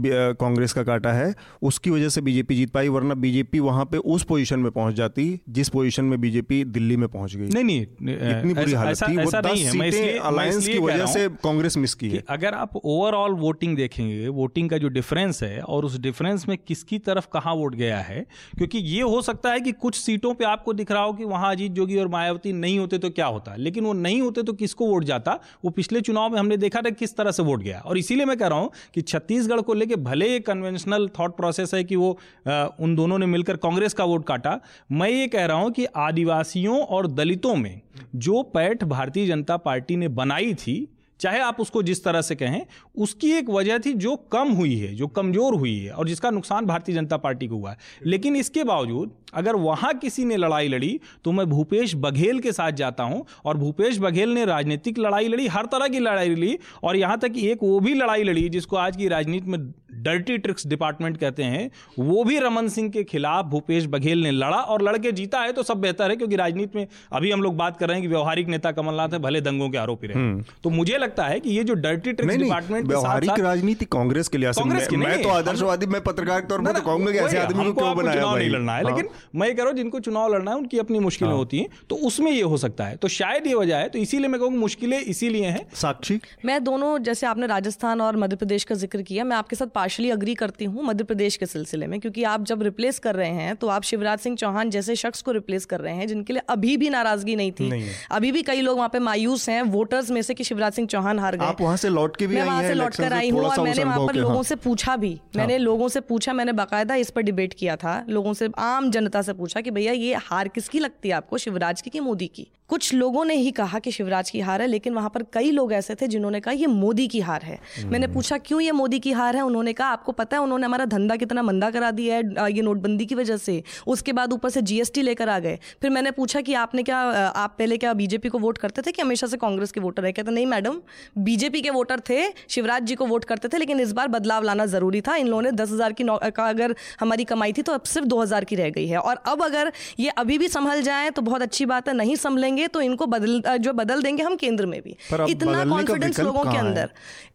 कांग्रेस का काटा है उसकी वजह से बीजेपी जीत पाई वरना बीजेपी वहाँ पे उस पोजीशन में पहुँच जाती जिस पोजीशन में बीजेपी दिल्ली में पहुँच गई। नहीं नहीं इतनी बुरी हालत थी वो ऐसा दस नहीं है मैं सीटें अलायंस की वजह से कांग्रेस मिस की है। अगर आप ओवरऑल वोटिंग देखेंगे वोटिंग का जो डिफरेंस है और उस डिफरेंस में किसकी तरफ़ कहाँ वोट गया है क्योंकि ये हो सकता है कि कुछ सीटों पर आपको दिख रहा हो कि वहाँ अजीत जोगी और मायावती नहीं होते तो क्या होता लेकिन वो नहीं होते तो किसको वोट जाता? वो पिछले चुनाव में हमने देखा था किस तरह से वोट गया। और इसीलिए मैं कह रहा हूँ कि छत्तीसगढ़ को लेके भले ये कन्वेंशनल थॉट प्रोसेस है कि वो अ, उन दोनों ने मिलकर कांग्रेस का वोट काटा मैं ये कह रहा हूँ कि आदिवासियों और दलितों में जो पैठ भारतीय जनता पार्टी ने बनाई थी चाहे आप उसको जिस तरह से कहें उसकी एक वजह थी जो कम हुई है जो कमज़ोर हुई है और जिसका नुकसान भारतीय जनता पार्टी को हुआ है। लेकिन इसके बावजूद अगर वहाँ किसी ने लड़ाई लड़ी तो मैं भूपेश बघेल के साथ जाता हूँ और भूपेश बघेल ने राजनीतिक लड़ाई लड़ी हर तरह की लड़ाई लड़ी और यहाँ तक कि एक वो भी लड़ाई लड़ी जिसको आज की राजनीति में डर्टी ट्रिक्स डिपार्टमेंट कहते हैं वो भी रमन सिंह के खिलाफ भूपेश बघेल ने लड़ा और लड़के जीता है तो सब बेहतर है क्योंकि राजनीति में अभी हम लोग बात कर रहे हैं कि व्यवहारिक नेता कमलनाथ है भले दंगों के आरोपी रहे। तो मुझे लगता है कि ये जो डर्टी ट्रिक्स डिपार्टमेंट व्यवहारिक राजनीति कांग्रेस के कांग्रेस की मैं, तो आदर्शवादी मैं पत्रकार के तौर पर ना, कहूँगा कि वही ऐसे आदमी को क्यों बनाया नहीं लड़ना है हाँ। लेकिन मैं कह रहा हूँ जिनको चुनाव लड़ना है उनकी अपनी मुश्किलें होती हैं। तो उसमें ये हो सकता है। तो शायद ये वजह है तो इसीलिए मैं कहूँगा मुश्किलें इसीलिए हैं। साक्षी? मैं दोनों जैसे आपने राजस्थान और मध्य प्रदेश का ज़िक्र किया मैं आपके साथ पार्शली अग्री करती हूँ मध्य प्रदेश के सिलसिले में क्योंकि आप जब रिप्लेस कर रहे हैं तो आप शिवराज सिंह चौहान जैसे शख्स को रिप्लेस कर रहे हैं जिनके लिए अभी भी नाराज़गी नहीं थी। अभी भी कई लोग वहाँ पे मायूस हैं वोटर्स में से कि शिवराज सिंह चौहान हार गए। आप वहाँ से लौट के भी मैं वहाँ से लौट कर आई हूँ और मैंने वहाँ पर लोगों हाँ। से पूछा भी मैंने लोगों से पूछा मैंने बाकायदा इस पर डिबेट किया था लोगों से आम जनता से पूछा कि भैया ये हार किसकी लगती है आपको? शिवराज की कि मोदी की? कुछ लोगों ने ही कहा कि शिवराज की हार है लेकिन वहाँ पर कई लोग ऐसे थे जिन्होंने कहा ये मोदी की हार है। मैंने पूछा क्यों ये मोदी की हार है? उन्होंने कहा आपको पता है उन्होंने हमारा धंधा कितना मंदा करा दिया है ये नोटबंदी की वजह से। उसके बाद ऊपर से जीएसटी लेकर आ गए। फिर मैंने पूछा कि आपने क्या आप पहले क्या बीजेपी को वोट करते थे कि हमेशा से कांग्रेस के वोटर है? कहते नहीं मैडम बीजेपी के वोटर थे शिवराज जी को वोट करते थे लेकिन इस बार बदलाव लाना ज़रूरी था। इन लोगों ने दस हज़ार की का अगर हमारी कमाई थी तो अब सिर्फ़ दो हज़ार की रह गई है। और अब अगर ये अभी भी संभल जाए तो बहुत अच्छी बात है नहीं संभलेंगे तो इनको बदल जो बदल देंगे हम केंद्र में भी। इतना कॉन्फिडेंस लोगों के अंदर।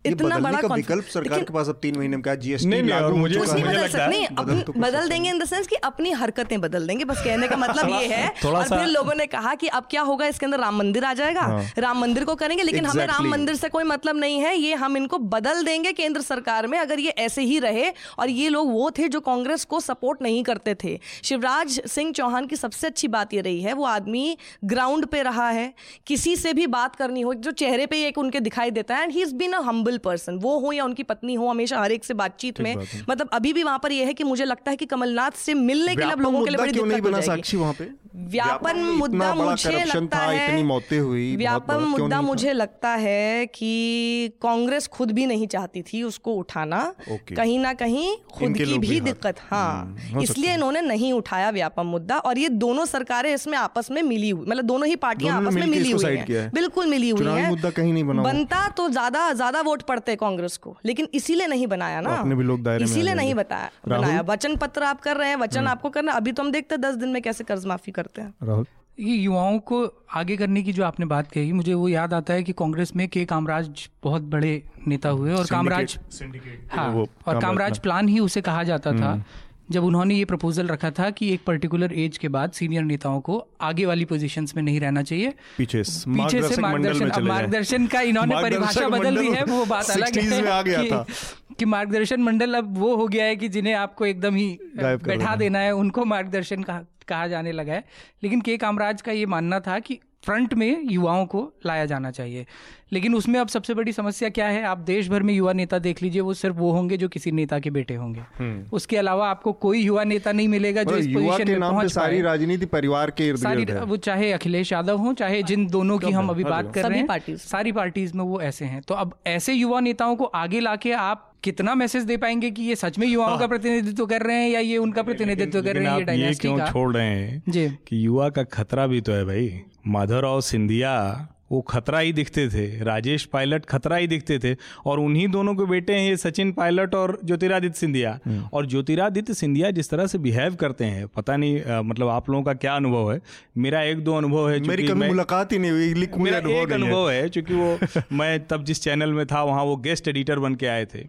इतना बड़ा विकल्प सरकार के पास अब तीन महीने में क्या जीएसटी नहीं, हो? बदल लगता है- सकते नहीं बदल अपनी तो देंगे इन द सेंस कि अपनी हरकतें बदल देंगे। बस कहने का मतलब ये है। और फिर लोगों ने कहा कि अब क्या होगा इसके अंदर राम मंदिर आ जाएगा। राम मंदिर को करेंगे लेकिन हमें राम मंदिर से कोई मतलब नहीं है। ये हम इनको बदल देंगे केंद्र सरकार में अगर ये ऐसे ही रहे। और ये लोग वो थे जो कांग्रेस को सपोर्ट नहीं करते थे। शिवराज सिंह चौहान की सबसे अच्छी बात ये रही है। वो आदमी ग्राउंड पे रहा है किसी से भी बात करनी हो जो चेहरे पे एक उनके दिखाई देता है and he is been a humble person वो हो या उनकी पत्नी हो हमेशा हर एक से बातचीत में मतलब अभी भी वहाँ पर ये है कि मुझे लगता है कि कमलनाथ से मिलने के लिए अब लोगों के लिए बड़ी दिक्कत बना साक्षी वहाँ पे? व्यापन मुद्दा मुझे लगता है इतनी मौतें हुई व्यापन मुद्दा मुझे लगता है कि कांग्रेस खुद भी नहीं चाहती थी उसको उठाना। कहीं ना कहीं खुद की भी दिक्कत हाँ। हम्म, इसलिए इन्होंने नहीं उठाया व्यापम मुद्दा और ये दोनों सरकारें इसमें आपस में मिली हुई मतलब दोनों ही पार्टियाँ आपस में मिली हुई है। हैं। बिल्कुल मिली हुई चुनावी है। मुद्दा कहीं नहीं बना बनता तो ज़्यादा ज़्यादा वोट पड़ते कांग्रेस को लेकिन इसीलिए नहीं बनाया ना। अपने भी लोग दायरे में इसीलिए नहीं बताया बनाया। वचन पत्र आप कर रहे हैं वचन आपको करना अभी तो हम देखते हैं दस दिन में कैसे कर्ज माफ़ी करते हैं। राहुल? ये युवाओं को आगे करने की जो आपने बात कही मुझे वो याद आता है कि कांग्रेस में के कामराज बहुत बड़े नेता हुए और कामराज हाँ और कामराज कामराज प्लान ही उसे कहा जाता था। जब उन्होंने ये प्रपोजल रखा था कि एक पर्टिकुलर एज के बाद सीनियर नेताओं को आगे वाली पोजीशंस में नहीं रहना चाहिए पीछे पीछे से मार्गदर्शन। मार्गदर्शन का इन्होंने परिभाषा बदल दी है वो बात अलग 60s है में आ गया कि, था। कि मार्गदर्शन मंडल अब वो हो गया है कि जिन्हें आपको एकदम ही बैठा देना। है उनको मार्गदर्शन कहा जाने लगा है लेकिन के कामराज का ये मानना था कि फ्रंट में युवाओं को लाया जाना चाहिए। लेकिन उसमें अब सबसे बड़ी समस्या क्या है? आप देश भर में युवा नेता देख लीजिए वो सिर्फ़ वो होंगे जो किसी नेता के बेटे होंगे। उसके अलावा आपको कोई युवा नेता नहीं मिलेगा जो मतलब इस युवा पोजीशन के में नाम पहुँच सारी राजनीति परिवार के इर्द सारी वो चाहे अखिलेश यादव हो चाहे जिन दोनों की हम अभी बात कर रहे हैं सारी पार्टीज़ में वो ऐसे हैं। तो अब ऐसे युवा नेताओं को आगे लाके आप कितना मैसेज दे पाएँगे कि ये सच में युवाओं का प्रतिनिधित्व कर रहे हैं या ये उनका प्रतिनिधित्व कर रहे हैं ये डायनेस्टी क्यों छोड़ रहे हैं जी। कि युवा का खतरा भी तो है भाई। माधवराव सिंधिया वो खतरा ही दिखते थे। राजेश पायलट खतरा ही दिखते थे। और उन्हीं दोनों के बेटे हैं ये सचिन पायलट और ज्योतिरादित्य सिंधिया। हम्म। और ज्योतिरादित्य सिंधिया जिस तरह से बिहेव करते हैं पता नहीं अ, मतलब आप लोगों का क्या अनुभव है? मेरा एक दो अनुभव है मेरी कभी मुलाकात ही नहीं हुई मेरा अनुभव एक नहीं है। अनुभव है क्योंकि वो मैं तब जिस चैनल में था वहाँ वो गेस्ट एडिटर बन के आए थे।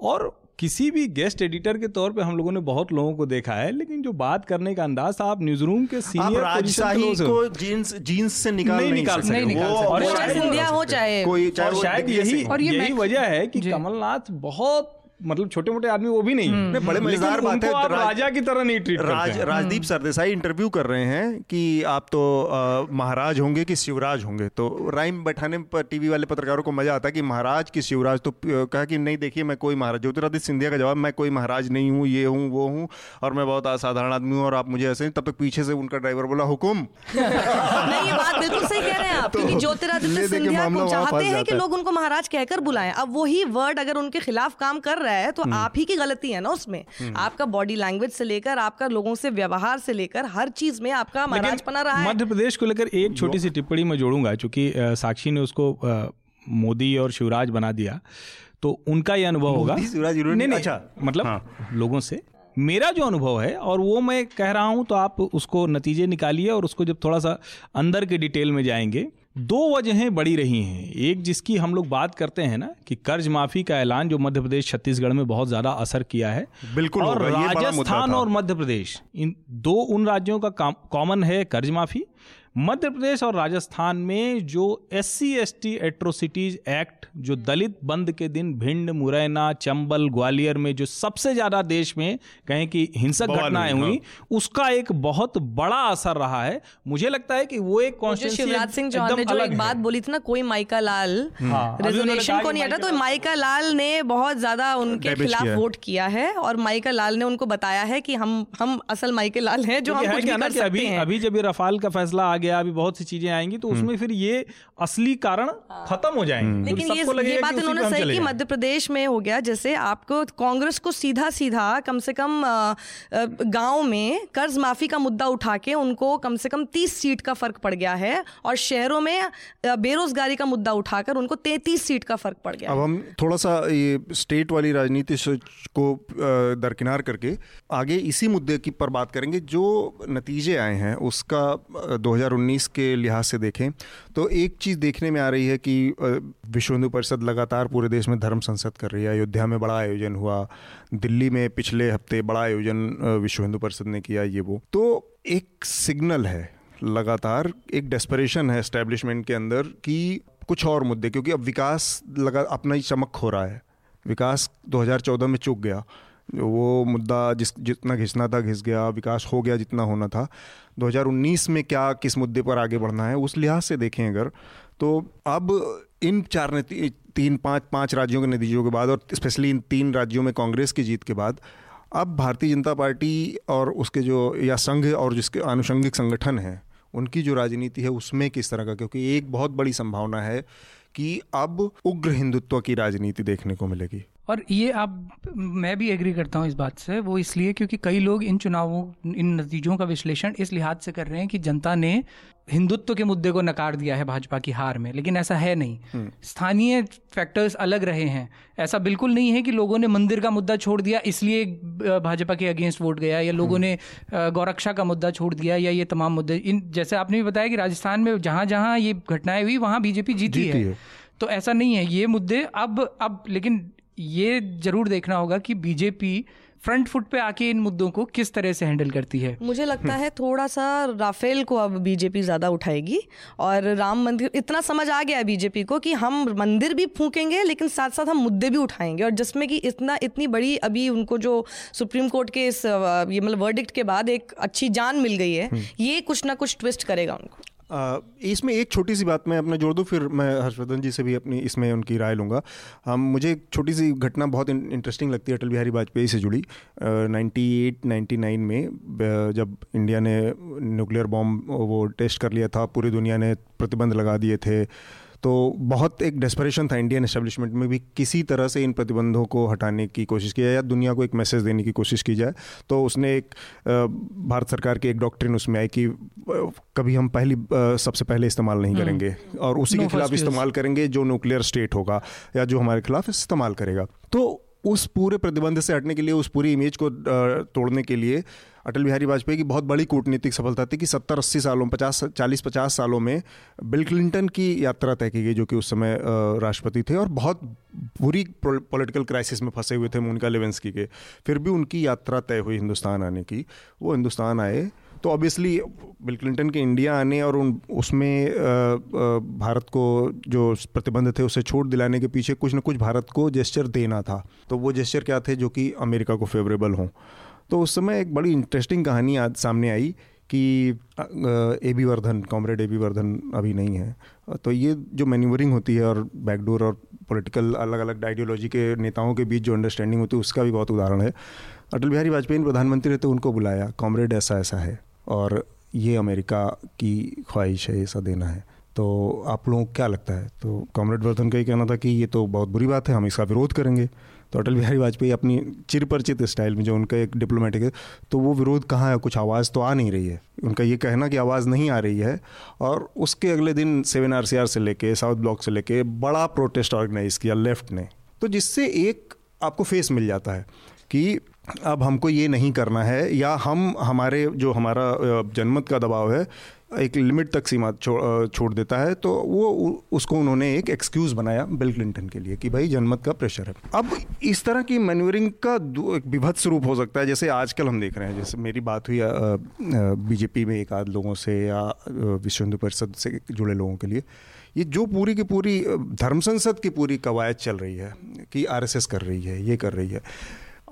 और किसी भी गेस्ट एडिटर के तौर पे हम लोगों ने बहुत लोगों को देखा है लेकिन जो बात करने का अंदाज आप न्यूज़ रूम के सीनियर राजशाही से- को जीन्स जीन्स से निकाल नहीं नहीं, निकाल सकते। नहीं निकाल वो- सकते। वो और शायद हो चाहे- कोई चाहे और शायद यही और ये यही वजह है कि कमलनाथ बहुत मतलब छोटे मोटे आदमी वो भी नहीं। है बड़े मज़ेदार बात है राज- राजा की तरह नहीं ट्रीट राज करते राजदीप सरदेसाई इंटरव्यू कर रहे हैं कि आप तो महाराज होंगे कि शिवराज होंगे? तो राइम बैठाने पर टीवी वाले पत्रकारों को मज़ा आता है कि महाराज कि शिवराज? तो कहा कि नहीं देखिए मैं कोई महाराज ज्योतिरादित्य सिंधिया का जवाब मैं कोई महाराज नहीं हूँ ये हूँ वो हूँ और मैं बहुत असाधारण आदमी हूँ और आप मुझे ऐसे तब तक पीछे से उनका ड्राइवर बोला हुकुम! नहीं ये बात बिल्कुल सही कह रहे हैं आप क्योंकि ज्योतिरादित्य सिंधिया को चाहते हैं कि लोग उनको महाराज कहकर बुलाएँ। अब वही वर्ड अगर उनके खिलाफ काम कर रहा है तो हम्म। आप ही की गलती है ना उसमें आपका बॉडी लैंग्वेज से लेकर आपका लोगों से व्यवहार से लेकर हर चीज़ में आपका महाराज बना रहा है मध्य प्रदेश को लेकर एक छोटी सी टिप्पणी मैं जोड़ूँगा क्योंकि अ, साक्षी ने उसको मोदी और शिवराज बना दिया तो उनका ये अनुभव होगा शिवराज, नहीं नहीं अच्छा। मतलब हाँ। लोगों से मेरा जो अनुभव है और वो मैं कह रहा हूँ तो आप उसको नतीजे निकालिए और उसको जब थोड़ा सा अंदर के डिटेल में जाएँगे दो वजहें बड़ी रही हैं। एक जिसकी हम लोग बात करते हैं ना कि कर्ज माफ़ी का ऐलान जो मध्य प्रदेश छत्तीसगढ़ में बहुत ज़्यादा असर किया है। बिल्कुल और राजस्थान और मध्य प्रदेश इन दो उन राज्यों का कॉमन है कर्ज माफ़ी मध्य प्रदेश और राजस्थान में जो S C S T atrocities act जो दलित बंद के दिन भिंड मुरैना चंबल ग्वालियर में जो सबसे ज़्यादा देश में कहें कि हिंसक घटनाएँ हुई, हुई उसका एक बहुत बड़ा असर रहा है। मुझे लगता है कि वो एक शिवराज सिंह चौहान ने जो एक बात बोली थी ना कोई माइका लाल हाँ, उन्होंने रिजर्वेशन कहा को नहीं हटा तो माइका- लाल। ने बहुत ज़्यादा उनके खिलाफ वोट किया है और माइका लाल ने उनको बताया है कि हम हम असल माइके लाल हैं जो हम कुछ कर अभी सकते हैं। अभी जब ये रफाल का फैसला आ गया अभी बहुत सी चीज़ें आएँगी तो उसमें फिर ये असली कारण खत्म हो जाएँगे हाँ। लेकिन ये ये बात हम सही कि। मध्य प्रदेश में हो गया जैसे आपको कांग्रेस को सीधा सीधा कम से कम गाँव में कर्ज माफ़ी का मुद्दा उठा के उनको कम से कम तीस सीट का फ़र्क पड़ गया है और शहरों में बेरोजगारी का मुद्दा उठाकर उनको तैतीस सीट का फ़र्क पड़ गया अब हम थोड़ा सा ये स्टेट वाली राजनीति को दरकिनार करके आगे इसी मुद्दे की पर बात करेंगे जो नतीजे आए हैं उसका 2019 के लिहाज से देखें तो एक चीज़ देखने में आ रही है कि विश्व हिंदू परिषद लगातार पूरे देश में धर्म संसद कर रही है। अयोध्या में बड़ा आयोजन हुआ, दिल्ली में पिछले हफ़्ते बड़ा आयोजन विश्व हिंदू परिषद ने किया ये वो। तो एक सिग्नल है, लगातार एक डेस्परेशन है एस्टेब्लिशमेंट के अंदर कि कुछ और मुद्दे, क्योंकि अब विकास लगा, अपना ही चमक खो रहा है। विकास 2014 में चुक गया। वो मुद्दा जिस, जितना घिसना था, घिस गया, विकास हो गया जितना होना था। 2019 में क्या, किस मुद्दे पर आगे बढ़ना है, उस लिहाज से देखें अगर तो अब इन चार नती तीन, पाँच पाँच राज्यों के नतीजों के बाद और स्पेशली इन तीन राज्यों में कांग्रेस की जीत के बाद, अब भारतीय जनता पार्टी और उसके जो, या संघ और जिसके आनुषंगिक संगठन हैं, उनकी जो राजनीति है उसमें किस तरह का, क्योंकि एक बहुत बड़ी संभावना है कि अब उग्र हिंदुत्व की राजनीति देखने को मिलेगी। और ये आप मैं भी एग्री करता हूँ इस बात से। वो इसलिए क्योंकि कई लोग इन चुनावों इन नतीजों का विश्लेषण इस लिहाज से कर रहे हैं कि जनता ने हिंदुत्व के मुद्दे को नकार दिया है भाजपा की हार में लेकिन ऐसा है नहीं। स्थानीय फैक्टर्स अलग रहे हैं। ऐसा बिल्कुल नहीं है कि लोगों ने मंदिर का मुद्दा छोड़ दिया इसलिए भाजपा के अगेंस्ट वोट गया या लोगों ने गौरक्षा का मुद्दा छोड़ दिया या ये तमाम मुद्दे इन जैसे आपने भी बताया कि राजस्थान में जहाँ जहाँ ये घटनाएँ हुई वहाँ बीजेपी जीती, जीती है। है। तो ऐसा नहीं है। ये मुद्दे अब अब लेकिन ये ज़रूर देखना होगा कि बीजेपी फ्रंट फुट पे आके इन मुद्दों को किस तरह से हैंडल करती है। मुझे लगता है थोड़ा सा राफेल को अब बीजेपी ज़्यादा उठाएगी और राम मंदिर इतना समझ आ गया है बीजेपी को कि हम मंदिर भी फूकेंगे लेकिन साथ साथ हम मुद्दे भी उठाएँगे और जिसमें कि इतना इतनी बड़ी अभी उनको जो सुप्रीम कोर्ट के इस ये मतलब वर्डिक्ट के बाद एक अच्छी जान मिल गई है ये कुछ ना कुछ ट्विस्ट करेगा उनको। इसमें एक छोटी सी बात मैं अपना जोड़ दूँ, फिर मैं हर्षवर्धन जी से भी अपनी इसमें उनकी राय लूँगा। हम मुझे एक छोटी सी घटना बहुत इंटरेस्टिंग लगती है अटल बिहारी वाजपेयी से जुड़ी। नाइन्टी एट नाइन्टी नाइन में जब इंडिया ने न्यूक्लियर बॉम्ब वो टेस्ट कर लिया था, पूरी दुनिया ने प्रतिबंध लगा दिए थे। तो बहुत एक डेस्परेशन था इंडियन एस्टेब्लिशमेंट में भी किसी तरह से इन प्रतिबंधों को हटाने की कोशिश की जाए या दुनिया को एक मैसेज देने की कोशिश की जाए। तो उसने एक भारत सरकार की एक डॉक्ट्रिन उसमें आई कि कभी हम पहली सबसे पहले इस्तेमाल नहीं हम्म। करेंगे और उसी के खिलाफ इस्तेमाल करेंगे जो न्यूक्लियर स्टेट होगा या जो हमारे खिलाफ इस्तेमाल करेगा। तो उस पूरे प्रतिबंध से हटने के लिए, उस पूरी इमेज को तोड़ने के लिए अटल बिहारी वाजपेयी की बहुत बड़ी कूटनीतिक सफलता थी कि सत्तर, अस्सी सालों, पचास, चालीस, पचास सालों में बिल क्लिंटन की यात्रा तय की गई, जो कि उस समय राष्ट्रपति थे और बहुत बुरी पॉलिटिकल क्राइसिस में फंसे हुए थे मोनिका लेवेंसकी के। फिर भी उनकी यात्रा तय हुई हिंदुस्तान आने की। वो हिंदुस्तान आए तो ऑब्वियसली बिल क्लिंटन के इंडिया आने और उन, उसमें भारत को जो प्रतिबंध थे, उसे छूट दिलाने के पीछे कुछ ना कुछ भारत को जेस्चर देना था। तो वो जेस्चर क्या थे? जो कि अमेरिका को फेवरेबल हों। तो उस समय एक बड़ी इंटरेस्टिंग कहानी आज सामने आई कि A B Vardhan comrade A B Vardhan अभी नहीं है। तो ये जो मैन्यूवरिंग होती है और बैकडोर और पॉलिटिकल अलग अलग आइडियोलॉजी के नेताओं के बीच जो अंडरस्टैंडिंग होती है, उसका भी बहुत उदाहरण है। अटल बिहारी वाजपेयी प्रधानमंत्री रहते उनको बुलाया। कॉमरेड ऐसा ऐसा है। और ये अमेरिका की ख्वाहिश है ऐसा देना है। तो आप लोगों को क्या लगता है? तो कॉमरेड वर्धन का ये कहना था कि ये तो बहुत बुरी बात है, हम इसका विरोध करेंगे। तो अटल बिहारी वाजपेयी अपनी चिरपरिचित स्टाइल में जो उनका एक डिप्लोमेटिक है तो वो विरोध कहाँ है? कुछ आवाज़ तो आ नहीं रही है। उनका ये कहना कि आवाज़ नहीं आ रही है और उसके अगले दिन सेवन आरसीआर से लेके, साउथ ब्लॉक से लेके बड़ा प्रोटेस्ट ऑर्गेनाइज किया लेफ़्ट ने। तो जिससे एक आपको फेस मिल जाता है कि अब हमको ये नहीं करना है या हम हमारे जो हमारा जनमत का दबाव है एक लिमिट तक सीमा छो, छोड़ देता है तो वो उसको उन्होंने एक एक्सक्यूज़ बनाया बिल क्लिंटन के लिए कि भाई जनमत का प्रेशर है। अब इस तरह की मैन्यूरिंग का एक विभत्स रूप हो सकता है जैसे आजकल हम देख रहे हैं जैसे मेरी बात हुई बीजेपी में एक आध लोगों से या विश्व हिंदू परिषद से जुड़े लोगों के लिए ये जो पूरी की पूरी धर्म संसद की पूरी कवायद चल रही है कि आरएसएस कर रही है ये कर रही है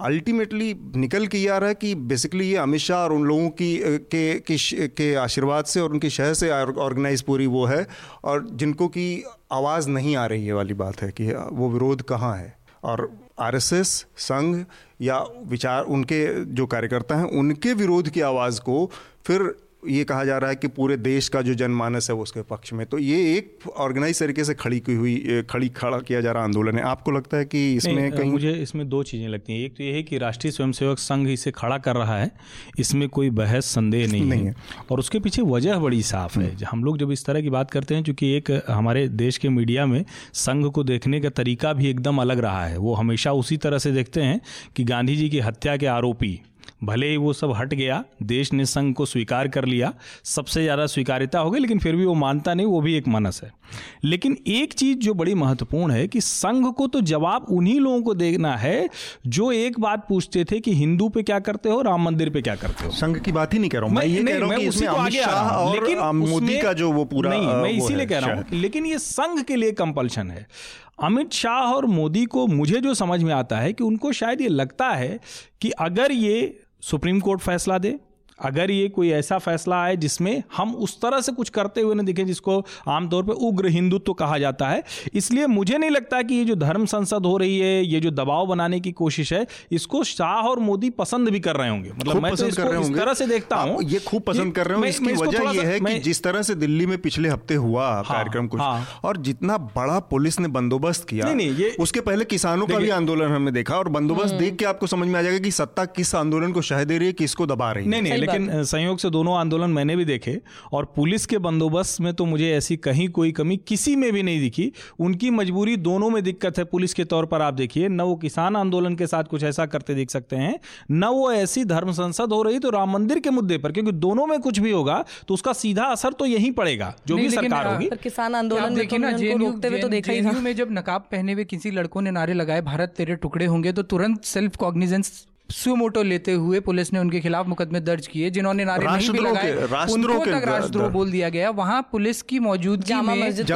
अल्टीमेटली निकल के आ रहा है कि बेसिकली ये अमित शाह और उन लोगों की के के, के आशीर्वाद से और उनकी शहर से ऑर्गेनाइज पूरी वो है और जिनको की आवाज़ नहीं आ रही है वाली बात है कि वो विरोध कहाँ है? और आरएसएस संघ या विचार उनके जो कार्यकर्ता हैं उनके विरोध की आवाज़ को फिर ये कहा जा रहा है कि पूरे देश का जो जनमानस है वो उसके पक्ष में। तो ये एक ऑर्गेनाइज तरीके से खड़ी की हुई खड़ी खड़ा किया जा रहा आंदोलन है। आपको लगता है कि इसमें कहीं मुझे इसमें दो चीज़ें लगती हैं। एक तो ये है कि राष्ट्रीय स्वयंसेवक संघ इसे खड़ा कर रहा है इसमें कोई बहस संदेह नहीं, नहीं है।, और उसके पीछे वजह बड़ी साफ़ है। हम्म। हम लोग जब इस तरह की बात करते हैं चूँकि एक हमारे देश के मीडिया में संघ को देखने का तरीका भी एकदम अलग रहा है। वो हमेशा उसी तरह से देखते हैं कि गांधी जी की हत्या के आरोपी भले ही वो सब हट गया देश ने संघ को स्वीकार कर लिया सबसे ज़्यादा स्वीकारिता हो गई लेकिन फिर भी वो मानता नहीं वो भी एक मनस है। लेकिन एक चीज़ जो बड़ी महत्वपूर्ण है कि संघ को तो जवाब उन्हीं लोगों को देना है जो एक बात पूछते थे कि हिंदू पे क्या करते हो राम मंदिर पे क्या करते हो। संघ की बात ही नहीं कर रहा हूँ। मैं ये कह रहा हूँ इसमें और मोदी का जो वो पूरा नहीं मैं इसीलिए कह रहा हूँ लेकिन ये संघ के लिए कंपल्शन है। अमित शाह और मोदी को मुझे जो समझ में आता है कि उनको शायद ये लगता है कि अगर ये सुप्रीम कोर्ट फैसला दे अगर ये कोई ऐसा फैसला आए जिसमें हम उस तरह से कुछ करते हुए न दिखे जिसको आमतौर पर उग्र हिंदुत्व तो कहा जाता है इसलिए मुझे नहीं लगता कि ये जो धर्म संसद हो रही है ये जो दबाव बनाने की कोशिश है इसको शाह और मोदी पसंद भी कर रहे होंगे। मतलब मैं तो इसको इस तरह से देखता हूँ। ये खूब पसंद कर रहे हो इसकी वजह ये है कि जिस तरह से दिल्ली में पिछले हफ़्ते हुआ हाँ, कार्यक्रम कुछ हाँ। और जितना बड़ा पुलिस ने बंदोबस्त किया नहीं नहीं ये उसके पहले किसानों का भी आंदोलन हमने देखा और बंदोबस्त हम्म। देख के आपको समझ में आ जाएगा कि सत्ता किस आंदोलन को शह दे रही है किसको दबा रही है। नहीं नहीं लेकिन संयोग से दोनों आंदोलन मैंने भी देखे और पुलिस के बंदोबस्त में तो मुझे ऐसी कहीं कोई कमी किसी में भी नहीं दिखी। उनकी मजबूरी दोनों में दिक्कत है पुलिस के तौर पर आप देखिए न वो किसान आंदोलन के साथ कुछ ऐसा करते देख सकते हैं न वो ऐसी धर्म संसद हो रही तो राम मंदिर के मुद्दे पर क्योंकि दोनों में कुछ भी होगा तो उसका सीधा असर तो यही पड़ेगा जो भी सरकार होगी। किसान आंदोलन देखिए ना तो में जब नकाब पहने हुए किसी लड़कों ने नारे लगाए भारत तेरे टुकड़े होंगे तो तुरंत सेल्फ कॉग्निजेंस सुमोटो लेते हुए पुलिस ने उनके खिलाफ मुकदमे दर्ज किए जिन्होंने नारे नहीं भी लगाए। उनको तक राष्ट्रद्रोह बोल दिया गया। वहाँ पुलिस की मौजूदगी जामा मस्जिद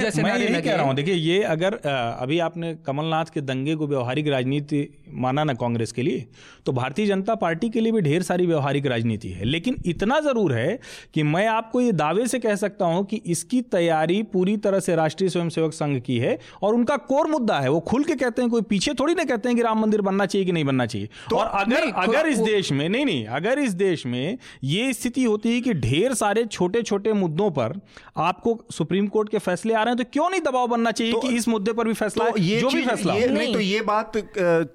जैसे मैं कह रहा हूँ देखिए ये अगर अभी आपने कमलनाथ के दंगे को व्यवहारिक राजनीति माना ना कांग्रेस के लिए तो भारतीय जनता पार्टी के लिए भी ढेर सारी व्यवहारिक राजनीति है। लेकिन इतना ज़रूर है कि मैं आपको ये दावे से कह सकता हूँ कि इसकी तैयारी पूरी तरह से राष्ट्रीय स्वयंसेवक संघ की है और उनका कोर मुद्दा है। वो खुल के कहते हैं कोई पीछे थोड़ी ना कहते हैं कि राम मंदिर बनना चाहिए कि नहीं बनना चाहिए। तो और अगर नहीं, अगर इस देश में नहीं नहीं अगर इस देश में ये स्थिति होती है कि ढेर सारे छोटे छोटे मुद्दों पर आपको सुप्रीम कोर्ट के फैसले आ रहे हैं तो क्यों नहीं दबाव बनना चाहिए कि इस मुद्दे पर भी फैसला तो ये जो भी फैसला ये। नहीं तो ये बात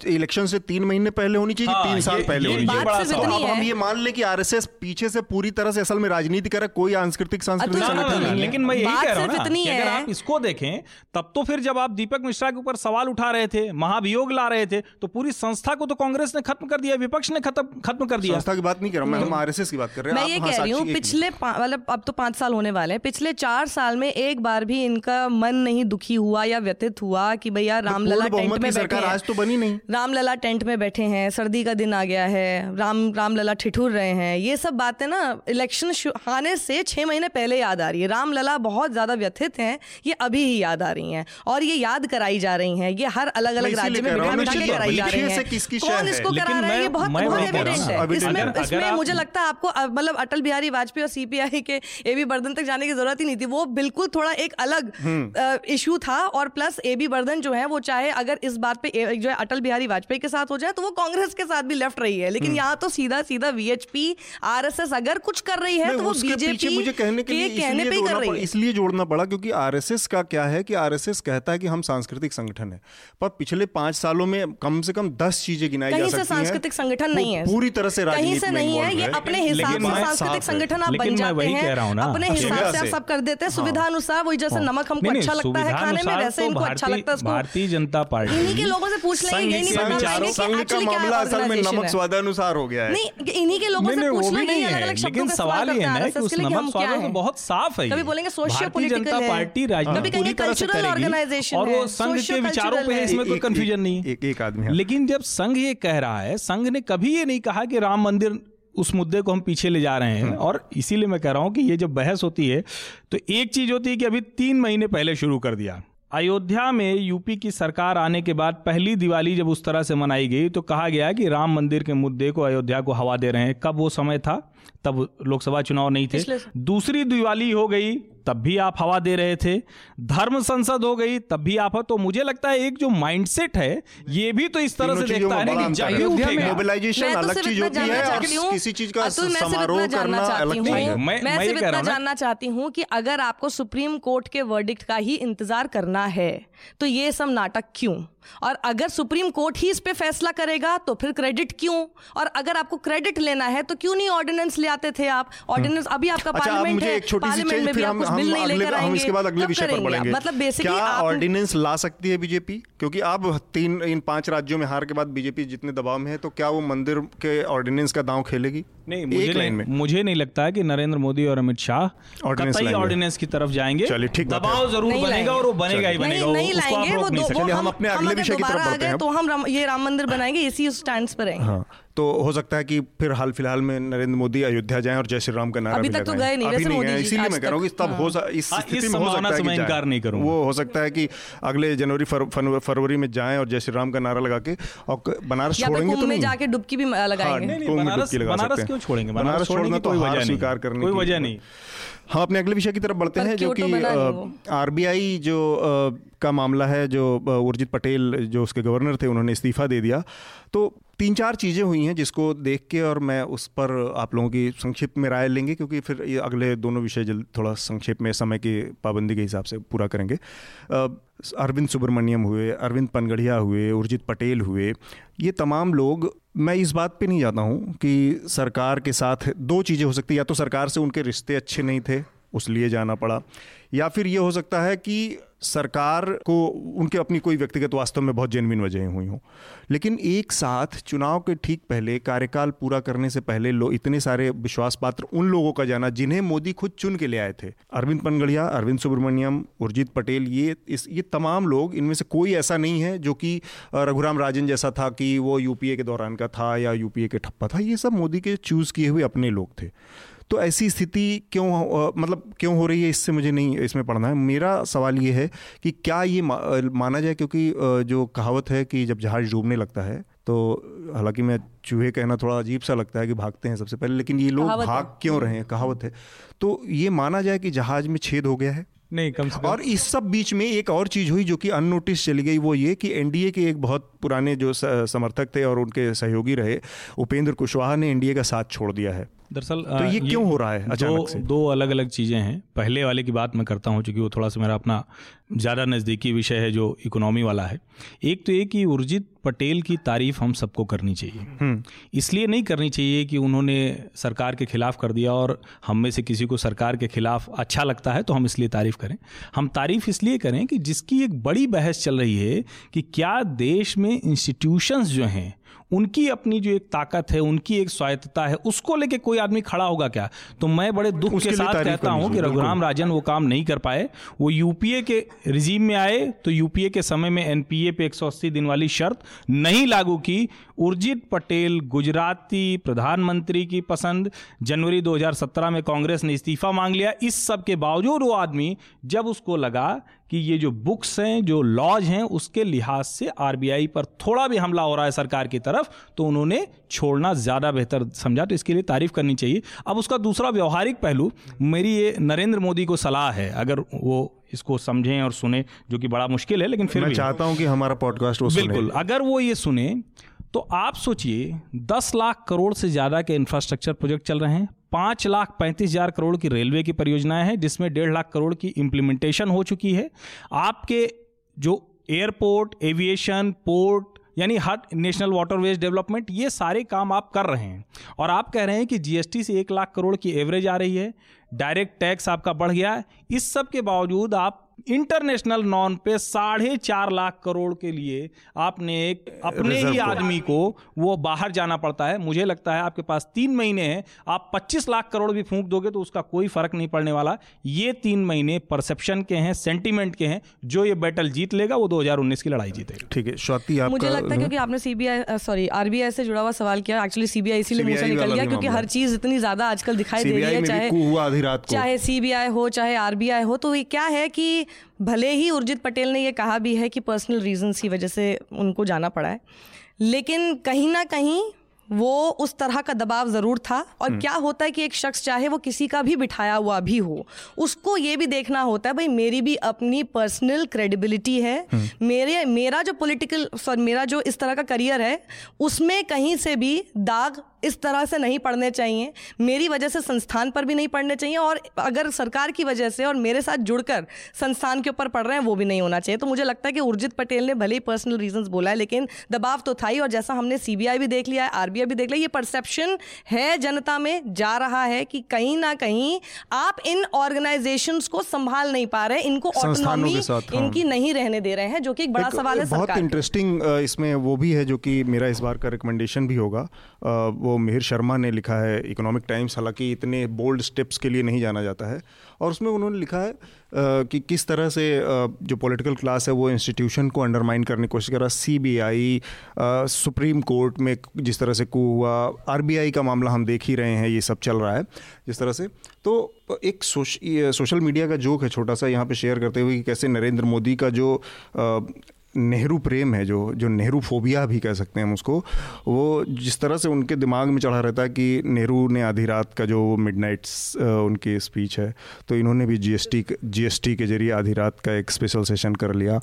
इलेक्शन से तीन महीने पहले होनी चाहिए हाँ, तीन साल पहले होनी चाहिए? तो हम ये मान ले कि आरएसएस पीछे से पूरी तरह से असल में राजनीति करे कोई सांस्कृतिक सांस्कृतिक संगठन लेकिन मैं यही कह रहा हूँ अगर आप इसको देखें तब तो फिर जब आप दीपक मिश्रा के ऊपर सवाल उठा रहे थे महाभियोग ला रहे थे तो पूरी संस्था को तो कांग्रेस ने खत्म कर दिया विपक्ष ने खत्म खत्म कर दिया। संस्था की बात नहीं कर रहा हूँ, मैं हम आरएसएस की बात कर रहे हैं मैं ये कह रही हूँ पिछले मतलब अब तो पाँच साल होने वाले हैं। पिछले चार साल में एक बार भी इनका मन नहीं दुखी हुआ या व्यथित हुआ कि भैया मिनट। रामलला टेंट में बैठे सरकार आज तो बनी नहीं। रामलला टेंट में बैठे हैं सर्दी का दिन आ गया है राम रामलला ठिठुर रहे हैं। ये सब बातें ना इलेक्शन आने से छह महीने पहले याद आ रही है। रामलला बहुत ज़्यादा व्यथित हैं ये अभी ही याद आ रही हैं। और ये याद कराई जा रही हैं ये हर अलग अलग राज्य में बिठा बिठा कराई जा रही हैं। शय कौन? इसको करा रहा है? ये बहुत एविडेंट है इसमें अगर- इसमें मुझे लगता है आपको मतलब अटल बिहारी वाजपेयी और सीपीआई के ए बी बर्धन तक जाने की ज़रूरत ही नहीं थी। वो बिल्कुल थोड़ा एक अलग इशू था और प्लस ए बी बर्धन जो है वो चाहे अगर इस बात पे जो है अटल बिहारी वाजपेयी के साथ हो जाए तो वो कांग्रेस के साथ भी लेफ़्ट रही है। लेकिन यहाँ तो सीधा सीधा वीएचपी आरएसएस अगर कुछ कर रही है तो वो बीजेपी मुझे कहने के कहने इसलिए पे कर जोड़ना रही पड़ा- है। इसलिए जोड़ना पड़ा क्योंकि आरएसएस का क्या है कि आरएसएस कहता है कि हम सांस्कृतिक संगठन है। पर पिछले पाँच सालों में कम से कम दस चीज़ें गिनाई जा कहीं सकती से हैं। सांस्कृतिक संगठन नहीं है। पूरी तरह से कहीं राजनीति से नहीं है। ये अपने हिसाब से सांस्कृतिक संगठन आप बन जाते हूँ। हैं अपने हाँ। हिसाब से आप सब कर देते हैं। सुविधा अनुसार वही जैसे नमक हमको अच्छा लगता है खाने में वैसे तो इनको अच्छा भारतीय- लगता है भारतीय जनता पार्टी इन्हीं के लोगों से पूछ लेंगे, संघ नहीं के संघ मामला असल में नमक स्वादानुसार हो गया है। नहीं इन्हीं के लोगों से ही नहीं अलग अलग शब्दों का सवाल ये है कि उस नमक स्वाद तो बहुत साफ़ है कभी बोलेंगे सोशियो पॉलिटिकल है पार्टी कभी राजनीति कहेंगे पूरी तरह से कल्चरल करेगी ऑर्गेनाइजेशन और वो संघ के विचारों पे इसमें कोई कंफ्यूजन नहीं है। एक एक आदमी है लेकिन जब संघ ये कह रहा है संघ ने कभी ये नहीं कहा कि राम मंदिर उस मुद्दे को हम पीछे ले जा रहे हैं। और इसीलिए मैं कह रहा हूँ कि ये जब बहस होती है तो एक चीज़ होती है कि अभी तीन महीने पहले शुरू कर दिया। अयोध्या में यूपी की सरकार आने के बाद पहली दिवाली जब उस तरह से मनाई गई तो कहा गया कि राम मंदिर के मुद्दे को अयोध्या को हवा दे रहे हैं। कब वो समय था? तब लोकसभा चुनाव नहीं थे। दूसरी दिवाली हो गई तब भी आप हवा दे रहे थे। धर्म संसद हो गई तब भी आप तो मुझे लगता है एक जो माइंडसेट है ये भी तो इस तरह से देखता है ना कि मोबिलाइजेशन तो अलग चीज़ होती जानना है और चाहती हूँ। किसी चीज़ का समारोह करना अलग चीज़ है। मैं- सिर्फ़ इतना जानना चाहती हूँ कि अगर आपको सुप्रीम कोर्ट के वर्डिक्ट का ही इंतज़ार करना है तो ये सब नाटक क्यों? और अगर सुप्रीम कोर्ट ही इस पे फैसला करेगा तो फिर क्रेडिट क्यों? और अगर आपको क्रेडिट लेना है तो क्यों नहीं ऑर्डिनेंस ले आते थे आप? ऑर्डिनेंस अभी आपका अच्छा पार्लियामेंट है एक छोटी सी पार्लियामेंट में भी फिर आप हम कुछ हम अगले हम इसके बाद अगले विषय पर बढ़ेंगे। मतलब बेसिकली क्या ऑर्डिनेंस ला सकती है बीजेपी क्योंकि अब तीन इन पाँच राज्यों में हार के बाद बीजेपी जितने दबाव में है तो क्या वो मंदिर के ऑर्डिनेंस का दांव खेलेगी? नहीं मुझे लाइन में। नहीं, मुझे नहीं लगता है कि नरेंद्र मोदी और अमित शाह ऑर्डिनेंस कतई ऑर्डिनेंस की तरफ़ जाएँगे। चलिए, ठीक है। दबाव ज़रूर बनेगा और वो बनेगा ही बनेगा नहीं आप लाएँगे चलिए, हम अपने अगले विषय की तरफ़ बढ़ते हैं। तो हम ये राम मंदिर बनाएँगे इसी स्टैंड पर रहेंगे हाँ। तो हो सकता है कि फिर हाल फ़िलहाल में नरेंद्र मोदी अयोध्या जाएँ और जय श्री राम का नारा अभी तक तो गए नहीं, वैसे मोदी इसीलिए मैं कह रहा हूँ कि तब हो इस हाँ, स्थिति में हो सकता है। इनकार नहीं करूँगा। वो हो सकता है कि अगले जनवरी फर- फर- फरवरी में जाएँ और जय श्री राम का नारा लगा के और बनारस छोड़ेंगे तो नहीं जाके डुबकी भी हाँ, लगाएँगे में बनारस- डुबकी लगा सकते हैं। क्यों छोड़ेंगे? बनारस छोड़ना तो हार स्वीकार करने कोई की- वजह नहीं। हम अपने अगले विषय की तरफ़ बढ़ते हैं जो कि वो। आरबीआई जो का मामला है जो उर्जित पटेल, जो उसके गवर्नर थे, उन्होंने इस्तीफा दे दिया। तो तीन चार चीज़ें हुई हैं जिसको देख के और मैं उस पर आप लोगों की संक्षिप्त में राय लेंगे, क्योंकि फिर ये अगले दोनों विषय जल्द थोड़ा संक्षेप में, समय की पाबंदी के हिसाब से पूरा करेंगे। अरविंद सुब्रमण्यम हुए, अरविंद पनगढ़िया हुए, उर्जित पटेल हुए, ये तमाम लोग, मैं इस बात पे नहीं जाता हूँ कि सरकार के साथ दो चीज़ें हो सकती या तो सरकार से उनके रिश्ते अच्छे नहीं थे उस लिए जाना पड़ा। या फिर ये हो सकता है कि सरकार को उनके अपनी कोई व्यक्तिगत वास्तव में बहुत जेनविन वजहें हुई हों। लेकिन एक साथ चुनाव के ठीक पहले, कार्यकाल पूरा करने से पहले लो, इतने सारे विश्वास पात्र उन लोगों का जाना जिन्हें मोदी खुद चुन के ले आए थे। अरविंद पनगढ़िया अरविंद सुब्रमण्यम, उर्जित पटेल, ये इस, ये तमाम लोग, इनमें से कोई ऐसा नहीं है जो कि रघुराम राजन जैसा था कि वो यूपीए के दौरान का था या यूपीए के ठप्पा था। ये सब मोदी के चूज़ किए हुए अपने लोग थे। तो ऐसी स्थिति क्यों मतलब क्यों हो रही है इससे मुझे नहीं इसमें पढ़ना है। मेरा सवाल ये है कि क्या ये मा, माना जाए क्योंकि जो कहावत है कि जब जहाज़ डूबने लगता है तो हालाँकि मैं चूहे कहना थोड़ा अजीब सा लगता है कि भागते हैं सबसे पहले लेकिन ये लोग भाग क्यों रहे हैं? कहावत है। तो ये माना जाए कि जहाज़ में छेद हो गया है? नहीं कम से कम। और इस सब बीच में एक और चीज़ हुई जो कि अननोटिस चली गई वो ये कि एनडीए के एक बहुत पुराने जो समर्थक थे और उनके सहयोगी रहे उपेंद्र कुशवाहा ने एनडीए का साथ छोड़ दिया है। दरअसल तो ये, ये क्यों हो रहा है अचानक दो, से? दो अलग अलग चीज़ें हैं। पहले वाले की बात मैं करता हूँ क्योंकि वो थोड़ा सा मेरा अपना ज़्यादा नज़दीकी विषय है जो इकोनॉमी वाला है। एक तो ये कि उर्जित पटेल की तारीफ़ हम सबको करनी चाहिए। हम्म। इसलिए नहीं करनी चाहिए कि उन्होंने सरकार के खिलाफ कर दिया और हम में से किसी को सरकार के खिलाफ अच्छा लगता है तो हम इसलिए तारीफ़ करें। हम तारीफ़ इसलिए करें कि जिसकी एक बड़ी बहस चल रही है कि क्या देश में इंस्टीट्यूशंस जो हैं उनकी अपनी जो एक ताकत है उनकी एक स्वायत्तता है उसको लेके कोई आदमी खड़ा होगा क्या? तो मैं बड़े दुख के साथ कहता हूँ कि रघुराम राजन वो काम नहीं कर पाए। वो यूपीए के रिजीम में आए तो यूपीए के समय में एनपीए पे 180 दिन वाली शर्त नहीं लागू की। उर्जित पटेल गुजराती प्रधानमंत्री की पसंद जनवरी 2017 में कांग्रेस ने इस्तीफा मांग लिया। इस सब के बावजूद वो आदमी जब उसको लगा कि ये जो बुक्स हैं जो लॉज हैं उसके लिहाज से आरबीआई पर थोड़ा भी हमला हो रहा है सरकार की तरफ़ तो उन्होंने छोड़ना ज़्यादा बेहतर समझा। तो इसके लिए तारीफ़ करनी चाहिए। अब उसका दूसरा व्यवहारिक पहलू मेरी ये नरेंद्र मोदी को सलाह है अगर वो इसको समझें और सुने जो कि बड़ा मुश्किल है लेकिन फिर मैं चाहता हूँ कि हमारा पॉडकास्ट बिल्कुल। अगर वो ये सुने तो आप सोचिए, दस लाख करोड़ से ज़्यादा के इंफ्रास्ट्रक्चर प्रोजेक्ट चल रहे हैं। पाँच लाख पैंतीस हज़ार करोड़ की रेलवे की परियोजनाएँ हैं, जिसमें डेढ़ लाख करोड़ की इम्प्लीमेंटेशन हो चुकी है। आपके जो एयरपोर्ट एविएशन पोर्ट यानी हर नेशनल वाटरवेज डेवलपमेंट ये सारे काम आप कर रहे हैं। और आप कह रहे हैं कि जीएसटी से एक लाख करोड़ की एवरेज आ रही है डायरेक्ट टैक्स आपका बढ़ गया है। इस सब के बावजूद आप इंटरनेशनल नॉन पे साढ़े चार लाख करोड़ के लिए आपने एक अपने ही आदमी को वो बाहर जाना पड़ता है। मुझे लगता है आपके पास तीन महीने हैं। आप 25 लाख करोड़ भी फूंक दोगे तो उसका कोई फ़र्क नहीं पड़ने वाला। ये तीन महीने परसेप्शन के हैं सेंटीमेंट के हैं। जो ये बैटल जीत लेगा वो 2019 की लड़ाई जीतेगा। ठीक है आप मुझे लगता है क्योंकि आपने सीबीआई सॉरी आरबीआई से जुड़ा हुआ सवाल किया एक्चुअली सीबीआई इसीलिए से निकल गया क्योंकि हर चीज़ इतनी ज़्यादा आजकल दिखाई दे रही है चाहे चाहे सीबीआई हो चाहे आरबीआई हो तो ये क्या है कि भले ही उर्जित पटेल ने ये कहा भी है कि पर्सनल रीजंस की वजह से उनको जाना पड़ा है लेकिन कहीं ना कहीं वो उस तरह का दबाव ज़रूर था और हम्म। क्या होता है कि एक शख्स चाहे वो किसी का भी बिठाया हुआ भी हो उसको ये भी देखना होता है भाई मेरी भी अपनी पर्सनल क्रेडिबिलिटी है हम्म। मेरे मेरा जो पॉलिटिकल सॉरी मेरा जो इस तरह का करियर है उसमें कहीं से भी दाग इस तरह से नहीं पढ़ने चाहिए। मेरी वजह से संस्थान पर भी नहीं पढ़ने चाहिए और अगर सरकार की वजह से और मेरे साथ जुड़कर संस्थान के ऊपर पढ़ रहे हैं वो भी नहीं होना चाहिए। तो मुझे लगता है कि उर्जित पटेल ने भले ही पर्सनल रीजंस बोला है लेकिन दबाव तो था ही और जैसा हमने सीबीआई भी देख लिया है आरबीआई भी देख लिया ये परसेप्शन है जनता में जा रहा है कि कहीं ना कहीं आप इन ऑर्गेनाइजेशन को संभाल नहीं पा रहे इनको ऑटोनॉमी हाँ। इनकी नहीं रहने दे रहे हैं जो कि एक बड़ा सवाल है बहुत इंटरेस्टिंग इसमें वो भी है जो कि मेरा इस बार का रिकमेंडेशन भी होगा। वो मिहिर शर्मा ने लिखा है इकोनॉमिक टाइम्स हालाँकि इतने बोल्ड स्टेप्स के लिए नहीं जाना जाता है। और उसमें उन्होंने लिखा है कि किस तरह से जो पॉलिटिकल क्लास है वो इंस्टीट्यूशन को अंडरमाइन करने की कोशिश कर रहा C B I supreme court में जिस तरह से कू हुआ आर बी आई का मामला हम देख ही रहे हैं ये सब चल रहा है जिस तरह से। तो एक सोश, सोशल मीडिया का जोक है छोटा सा यहाँ पे शेयर करते हुए कि कैसे नरेंद्र मोदी का जो नेहरू प्रेम है, जो जो नेहरू फोबिया भी कह सकते हैं हम उसको, वो जिस तरह से उनके दिमाग में चढ़ा रहता है कि नेहरू ने आधी रात का जो मिडनाइट्स उनकी स्पीच है तो इन्होंने भी जीएसटी जीएसटी के ज़रिए आधी रात का एक स्पेशल सेशन कर लिया।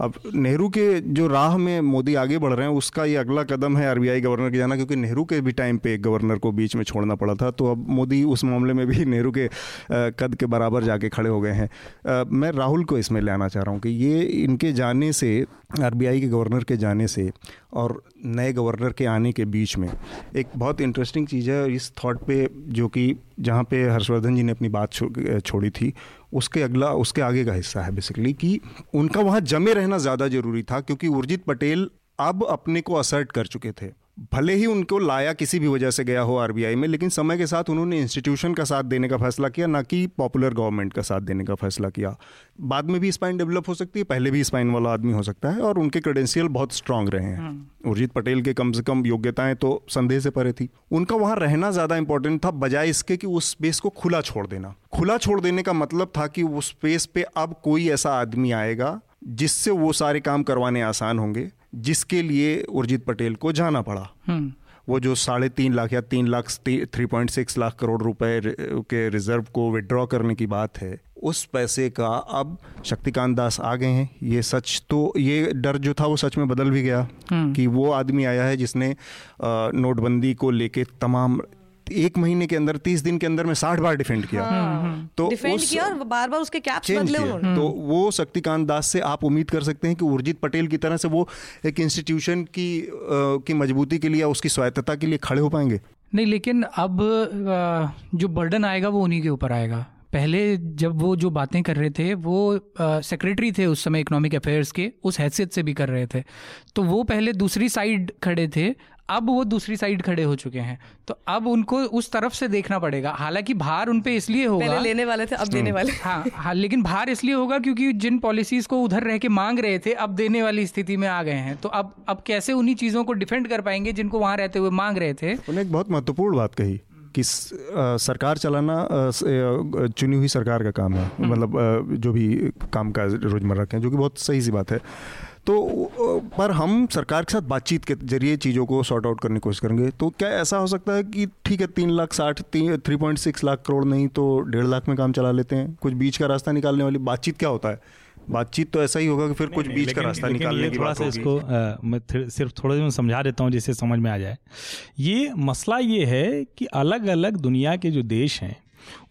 अब नेहरू के जो राह में मोदी आगे बढ़ रहे हैं, उसका ये अगला कदम है आरबीआई गवर्नर के जाना, क्योंकि नेहरू के भी टाइम पे एक गवर्नर को बीच में छोड़ना पड़ा था तो अब मोदी उस मामले में भी नेहरू के कद के बराबर जाके खड़े हो गए हैं। मैं राहुल को इसमें ले आना चाह रहा हूँ कि ये इनके जाने से आरबीआई के गवर्नर के जाने से और नए गवर्नर के आने के बीच में एक बहुत इंटरेस्टिंग चीज़ है इस थॉट पे जो कि जहाँ पे हर्षवर्धन जी ने अपनी बात छोड़ी थी, उसके अगला, उसके आगे का हिस्सा है बेसिकली कि उनका वहाँ जमे रहना ज़्यादा ज़रूरी था क्योंकि उर्जित पटेल अब अपने को असर्ट कर चुके थे। भले ही उनको लाया किसी भी वजह से गया हो आरबीआई में लेकिन समय के साथ उन्होंने इंस्टीट्यूशन का साथ देने का फैसला किया ना कि पॉपुलर गवर्नमेंट का साथ देने का फैसला किया। बाद में भी स्पाइन डेवलप हो सकती है पहले भी स्पाइन वाला आदमी हो सकता है और उनके क्रेडेंशियल बहुत स्ट्रांग रहे हैं। हम्म। उर्जित पटेल के कम से कम योग्यताएँ तो संदेह से परे थी। उनका वहाँ रहना ज़्यादा इंपॉर्टेंट था बजाय इसके कि उस स्पेस को खुला छोड़ देना। खुला छोड़ देने का मतलब था कि उस स्पेस पे अब कोई ऐसा आदमी आएगा जिससे वो सारे काम करवाने आसान होंगे। जिसके लिए उर्जित पटेल को जाना पड़ा। हम्म। वो जो साढ़े तीन लाख या तीन lakh three point six lakh crore रुपए के रिज़र्व को विड्रॉ करने की बात है उस पैसे का अब शक्तिकांत दास आ गए हैं। ये सच तो ये डर जो था वो सच में बदल भी गया कि वो आदमी आया है जिसने नोटबंदी को लेके तमाम एक महीने के अंदर तीस दिन के अंदर में साठ बार डिफेंड किया। तो डिफेंड किया और बार बार उसके कैप्स बदले उन्होंने। तो वो शक्तिकांत दास से आप उम्मीद कर सकते हैं कि उर्जित पटेल की तरह से वो एक इंस्टीट्यूशन की अ, की मजबूती के लिए उसकी स्वायत्तता के लिए खड़े हो पाएँगे। नहीं लेकिन अब जो बर्डन आएगा वो उन्हीं के ऊपर आएगा। पहले जब वो जो बातें कर रहे थे वो सेक्रेटरी थे उस समय इकोनॉमिक अफेयर्स के उस हैसियत से भी कर रहे थे। तो वो पहले दूसरी साइड खड़े थे। अब वो दूसरी साइड खड़े हो चुके हैं। तो अब उनको उस तरफ़ से देखना पड़ेगा। हालाँकि भार उन पे इसलिए होगा। पहले लेने वाले थे अब देने वाले। हाँ हाँ लेकिन भार इसलिए होगा क्योंकि जिन पॉलिसीज़ को उधर रह के मांग रहे थे अब देने वाली स्थिति में आ गए हैं। तो अब अब कैसे उन्हीं चीज़ों को डिफेंड कर पाएँगे जिनको वहाँ रहते हुए मांग रहे थे? उन्होंने एक बहुत महत्वपूर्ण बात कही कि सरकार चलाना चुनी हुई सरकार का काम है। मतलब जो भी काम काज रोज़मर्रा के हैं जो कि बहुत सही सी बात है। तो पर हम सरकार के साथ बातचीत के ज़रिए चीज़ों को सॉर्ट आउट करने की कोशिश करेंगे। तो क्या ऐसा हो सकता है कि ठीक है तीन लाख साठ three point six lakh crore नहीं तो डेढ़ लाख में काम चला लेते हैं। कुछ बीच का रास्ता निकालने वाली बातचीत क्या होता है? बातचीत तो ऐसा ही होगा कि फिर कुछ बीच का रास्ता निकालने की बात सा इसको मैं सिर्फ़ थोड़ा सा समझा देता हूँ जिससे समझ में आ जाए। ये मसला ये है कि अलग अलग दुनिया के जो देश हैं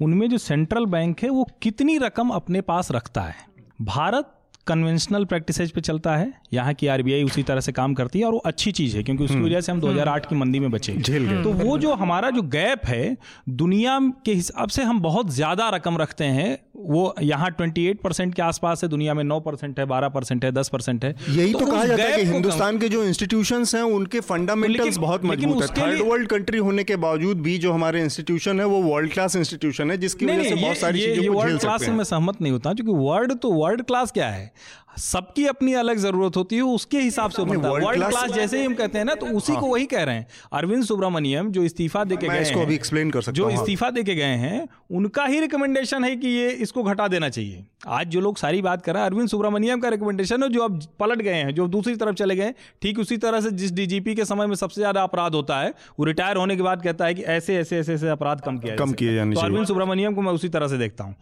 उनमें जो सेंट्रल बैंक है वो कितनी रकम अपने पास रखता है? भारत कन्वेंशनल प्रैक्टिस पे चलता है। यहाँ की आरबीआई उसी तरह से काम करती है और वो अच्छी चीज़ है क्योंकि उसकी वजह से हम 2008 की मंदी में बचे। झेल गए। तो वो जो हमारा जो गैप है दुनिया के हिसाब से हम बहुत ज़्यादा रकम रखते हैं वो यहाँ 28 परसेंट के आसपास है दुनिया में 9 परसेंट है 12 परसेंट है 10 परसेंट है। यही तो, तो कहा जाता है कि हिंदुस्तान के जो इंस्टीट्यूशन हैं उनके फंडामेंटल्स तो बहुत मज़बूत है। थर्ड वर्ल्ड कंट्री होने के बावजूद भी जो हमारे इंस्टीट्यूशन है वो वर्ल्ड क्लास इंस्टीट्यूशन है जिसकी वजह से बहुत सारी चीज़ों को वर्ल्ड क्लास से मैं सहमत नहीं होता क्योंकि वर्ल्ड तो वर्ल्ड क्लास क्या है? सबकी अपनी अलग ज़रूरत होती है उसके हिसाब से बनता है। वर्ल्ड क्लास जैसे ही हम कहते हैं ना तो उसी को वही कह रहे हैं। अरविंद सुब्रमण्यम जो इस्तीफा दे के गए इसको अभी explain कर सकता जो हाँ। इस्तीफा दे के गए हैं उनका ही रिकमेंडेशन है कि ये इसको घटा देना चाहिए। आज जो लोग सारी बात कर रहे हैं अरविंद सुब्रमण्यम का रिकमेंडेशन है जो अब पलट गए हैं जो दूसरी तरफ़ चले गए ठीक उसी तरह से जिस डीजीपी के समय में सबसे ज़्यादा अपराध होता है वो रिटायर होने के बाद कहता है कि ऐसे ऐसे ऐसे ऐसे अपराध कम किया कम किए जाने तो चाहिए। अरविंद सुब्रमण्यम को मैं उसी तरह से देखता हूँ।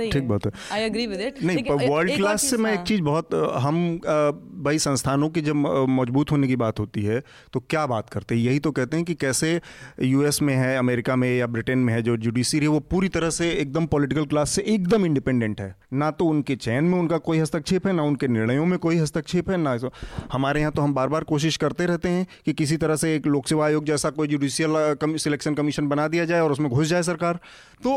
ठीक बात है। आई एग्री विद इट नहीं वर्ल्ड क्लास से मैं एक चीज़ बहुत अ, हम भाई संस्थानों की जब मज़बूत होने की बात होती है तो क्या बात करते हैं? यही तो कहते हैं कि कैसे यूएस में है अमेरिका में या ब्रिटेन में है जो जुडिशरी है वो पूरी तरह से एकदम पॉलिटिकल क्लास से एकदम इंडिपेंडेंट है। ना तो उनके चयन में उनका कोई हस्तक्षेप है ना उनके निर्णयों में कोई हस्तक्षेप है ना हमारे यहाँ तो हम बार बार कोशिश करते रहते हैं कि किसी तरह से एक लोक सेवा आयोग जैसा कोई जुडिशियल सिलेक्शन कमीशन बना दिया जाए और उसमें घुस जाए सरकार। तो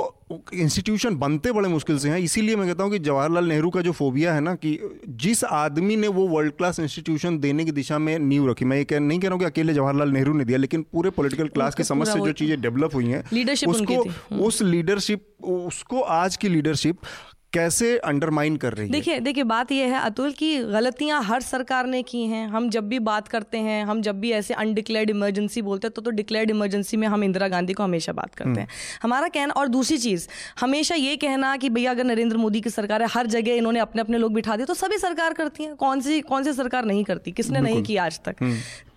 इंस्टीट्यूशन बनते बड़े मुश्किल से हैं इसीलिए मैं कहता हूँ कि जवाहरलाल नेहरू का जो फोबिया है ना कि जिस आदमी ने वो वर्ल्ड क्लास इंस्टीट्यूशन देने की दिशा में नींव रखी मैं ये कह नहीं कह रहा हूँ कि अकेले जवाहरलाल नेहरू ने दिया लेकिन पूरे पॉलिटिकल क्लास के समझ से जो चीज़ें डेवलप हुई हैं उसको उस लीडरशिप उसको आज की लीडरशिप कैसे अंडरमाइन कर रही है? देखिए देखिए बात यह है अतुल की गलतियाँ हर सरकार ने की हैं। हम जब भी बात करते हैं हम जब भी ऐसे अनडिक्लेयर्ड इमरजेंसी बोलते हैं तो तो डिक्लेयर्ड इमरजेंसी में हम इंदिरा गांधी को हमेशा बात करते हैं। हमारा कहना और दूसरी चीज़ हमेशा ये कहना कि भैया अगर नरेंद्र मोदी की सरकार है हर जगह इन्होंने अपने अपने लोग बिठा दिए तो सभी सरकार करती है। कौन सी कौन सी सरकार नहीं करती? किसने नहीं की आज तक?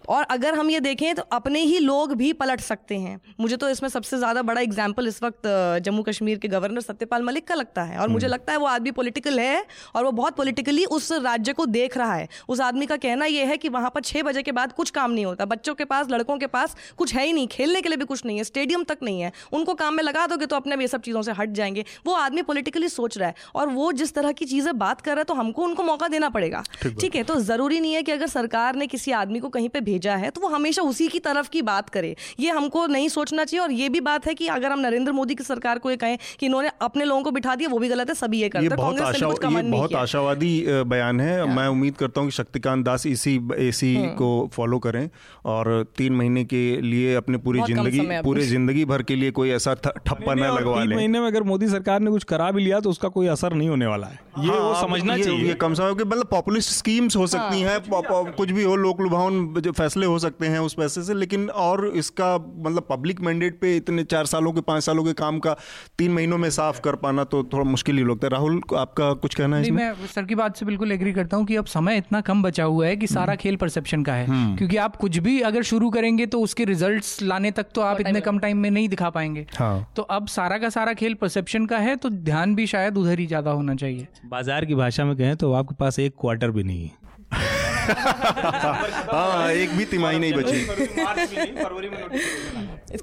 और अगर हम ये देखें तो अपने ही लोग भी पलट सकते हैं। मुझे तो इसमें सबसे ज़्यादा बड़ा एग्ज़ाम्पल इस वक्त जम्मू कश्मीर के गवर्नर सत्यपाल मलिक का लगता है। और मुझे लगता है वो आदमी पॉलिटिकल है और वो बहुत पॉलिटिकली उस राज्य को देख रहा है। उस आदमी का कहना यह है कि वहाँ पर छः बजे के बाद कुछ काम नहीं होता। बच्चों के पास लड़कों के पास कुछ है ही नहीं। खेलने के लिए भी कुछ नहीं है स्टेडियम तक नहीं है। उनको काम में लगा दोगे तो अपने भी ये सब चीज़ों से हट जाएँगे। वो आदमी पॉलिटिकली सोच रहा है और वो जिस तरह की चीज़ें बात कर रहा है तो हमको उनको मौका देना पड़ेगा। ठीक है तो ज़रूरी नहीं है कि अगर सरकार ने किसी आदमी को कहीं पे भेजा है तो वो हमेशा उसी की तरफ़ की बात करे। ये हमको नहीं सोचना चाहिए और ये भी बात है कि अगर हम नरेंद्र मोदी की सरकार को ये कहें कि इन्होंने अपने लोगों को बिठा दिया वो भी गलत है सभी ये करते हैं कांग्रेस ने कुछ ये बहुत आशावादी बयान है। मैं उम्मीद करता हूँ कि शक्तिकांत दास इसी इसी हम्म। को फॉलो करें और तीन महीने के लिए अपने पूरी ज़िंदगी पूरे ज़िंदगी भर के लिए कोई ऐसा ठप्पा न लगवा तीन लें। महीने में अगर मोदी सरकार ने कुछ करा भी लिया तो उसका कोई असर नहीं होने वाला है। ये हाँ, वो समझना चाहिए। ये कम समय मतलब पॉपुलिस्ट स्कीम्स हो सकती हाँ। हैं कुछ भी हो लोक लुभावन जो फैसले हो सकते हैं उस पैसे से लेकिन और इसका मतलब पब्लिक मैंडेट पे इतने चार सालों के पाँच सालों के काम का तीन महीनों में साफ़ कर पाना तो थोड़ा मुश्किल ही लगता है। राहुल आपका कुछ कहना है मैं सर की बात से बिल्कुल एग्री करता हूँ कि अब समय इतना कम बचा हुआ है कि सारा हम्म। खेल परसेप्शन का है। क्योंकि आप कुछ भी अगर शुरू करेंगे तो उसके रिज़ल्ट लाने तक तो आप इतने कम टाइम में नहीं दिखा पाएँगे। हाँ। तो अब सारा का सारा खेल परसेप्शन का है तो ध्यान भी शायद उधर ही ज़्यादा होना चाहिए। बाज़ार की भाषा में कहें तो आपके पास एक क्वार्टर भी नहीं है। हाँ एक भी तिमाही नहीं बची।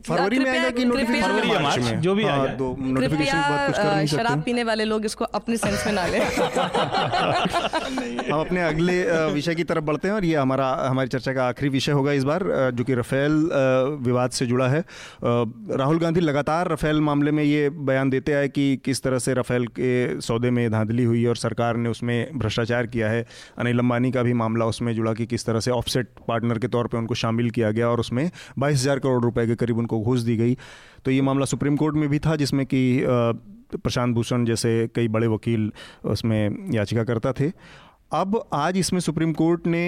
फरवरी में आएगा कि नोटिफिकेशन? फरवरी या मार्च, में? जो भी आ हाँ, दो नोटिफिकेशन के कुछ कर नहीं शराब पीने वाले लोग इसको अपने सेंस में ना लें। हम अपने अगले विषय की तरफ़ बढ़ते हैं और ये हमारा हमारी चर्चा का आखिरी विषय होगा इस बार जो कि रफेल विवाद से जुड़ा है। राहुल गांधी लगातार रफेल मामले में ये बयान देते आए कि किस तरह से रफेल के सौदे में धांधली हुई और सरकार ने उसमें भ्रष्टाचार किया है। अनिल अंबानी का भी मामला उसमें जुड़ा कि किस तरह से ऑफसेट पार्टनर के तौर पे उनको शामिल किया गया और उसमें बाईस हज़ार करोड़ रुपए के करीब उनको घूस दी गई। तो ये मामला सुप्रीम कोर्ट में भी था, जिसमें कि प्रशांत भूषण जैसे कई बड़े वकील उसमें याचिकाकर्ता थे। अब आज इसमें सुप्रीम कोर्ट ने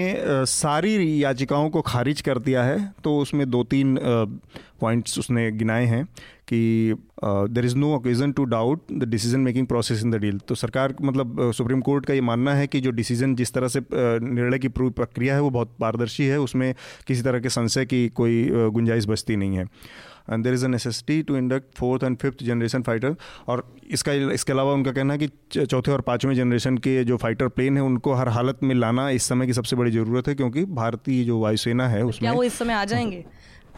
सारी याचिकाओं को खारिज कर दिया है तो उसमें दो तीन पॉइंट्स उसने गिनाए हैं। कि there is no occasion to doubt the decision making process in the deal तो सरकार मतलब सुप्रीम कोर्ट का ये मानना है कि जो डिसीज़न जिस तरह से निर्णय की पूरी प्रक्रिया है वो बहुत पारदर्शी है। उसमें किसी तरह के संशय की कोई गुंजाइश बचती नहीं है। And there is a necessity to induct fourth and fifth generation fighter और इसका इसके अलावा उनका कहना है कि चौथे और पाँचवें जनरेशन के जो फाइटर प्लेन है उनको हर हालत में लाना इस समय की सबसे बड़ी ज़रूरत है क्योंकि भारतीय जो वायुसेना है उसमें क्या वो इस समय आ जाएँगे?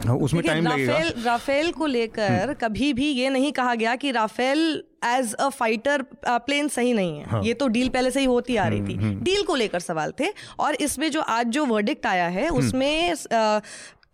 उसमें टाइम लगेगा। राफेल राफेल को लेकर कभी भी ये नहीं कहा गया कि Rafale as a fighter plane सही नहीं है। हाँ। ये तो डील पहले से ही होती आ रही थी। डील को लेकर सवाल थे और इसमें जो आज जो वर्डिक्ट आया है उसमें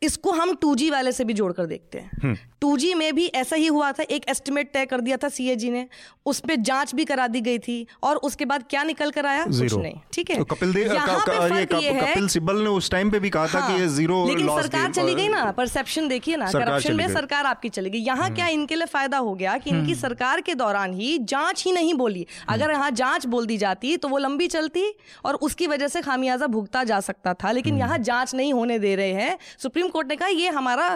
इसको हम 2G वाले से भी जोड़कर देखते हैं। 2G में भी ऐसा ही हुआ था एक एस्टिमेट तय कर दिया था सीएजी ने। उस पर जाँच भी करा दी गई थी और उसके बाद क्या निकल कर आया? कुछ नहीं ठीक है? तो कपिल देव का- का- ये है। कपिल सिब्बल ने उस टाइम पे भी कहा था कि ये ज़ीरो लेकिन सरकार चली गई ना परसेप्शन देखिए ना करप्शन में हम्म। सरकार आपकी चली गई। यहाँ क्या इनके लिए फ़ायदा हो गया कि इनकी सरकार के दौरान ही जाँच ही नहीं बोली। हम्म। अगर यहाँ जाँच बोल दी जाती तो वो लंबी चलती और उसकी वजह से खामियाजा भुगता जा सकता था लेकिन हम्म। यहाँ जाँच नहीं होने दे रहे हैं। सुप्रीम कोर्ट ने कहा ये हमारा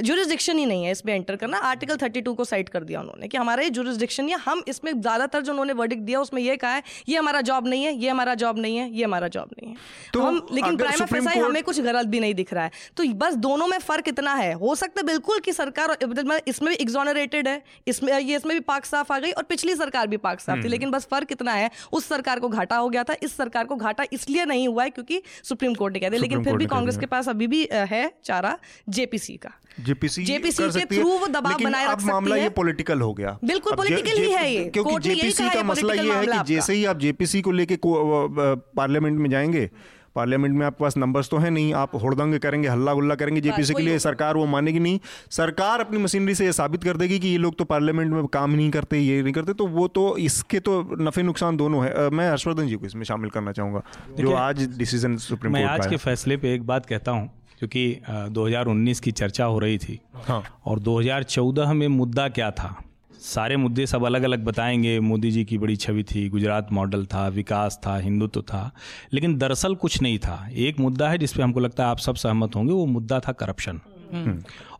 जुरिस्डिक्शन ही नहीं है इसमें एंटर करना। आर्टिकल 32 को साइड कर दिया उन्होंने कि हमारा ये जुरिस्डिक्शन है हम इसमें ज़्यादातर जो उन्होंने वर्डिक दिया उसमें ये कहा है ये हमारा जॉब नहीं है ये हमारा जॉब नहीं है ये हमारा जॉब नहीं है। तो हम लेकिन प्राइमा सुप्रीम हमें कुछ गलत भी नहीं दिख रहा है। तो बस दोनों में फ़र्क इतना है। हो सकता है बिल्कुल कि सरकार मतलब इसमें भी एग्जोनरेटेड है इसमें ये इसमें भी पाक साफ़ आ गई और पिछली सरकार भी पाक साफ़ थी। लेकिन बस फ़र्क इतना है उस सरकार को घाटा हो गया था इस सरकार को घाटा इसलिए नहीं हुआ है क्योंकि सुप्रीम कोर्ट ने कह दिया। लेकिन फिर भी कांग्रेस के पास अभी भी है चारा जेपीसी का। जेपीसी JPC कर के सकती है, through वो दबाव बनाए रख अब सकती मामला है। ये पॉलिटिकल हो गया। बिल्कुल political ही है ये। क्योंकि जेपीसी का मसला ये है कि जैसे ही आप जेपीसी को लेके पार्लियामेंट में जाएँगे पार्लियामेंट में आपके पास नंबर्स तो है नहीं आप हुड़दंग करेंगे हल्ला गुल्ला करेंगे जेपीसी के लिए सरकार वो मानेगी नहीं। सरकार अपनी मशीनरी से ये साबित कर देगी कि ये लोग तो पार्लियामेंट में काम नहीं करते ये नहीं करते तो वो तो इसके तो नफे नुकसान दोनों है। मैं हर्षवर्धन जी को इसमें शामिल करना चाहूँगा जो आज डिसीज़न सुप्रीम मैं कोर्ट आज के फैसले पे एक बात कहता हूँ क्योंकि अ, 2019 की चर्चा हो रही थी। हाँ। और 2014 में मुद्दा क्या था? सारे मुद्दे सब अलग अलग बताएँगे। मोदी जी की बड़ी छवि थी गुजरात मॉडल था विकास था हिंदुत्व था। लेकिन दरअसल कुछ नहीं था। एक मुद्दा है जिसपे हमको लगता है आप सब सहमत होंगे वो मुद्दा था करप्शन।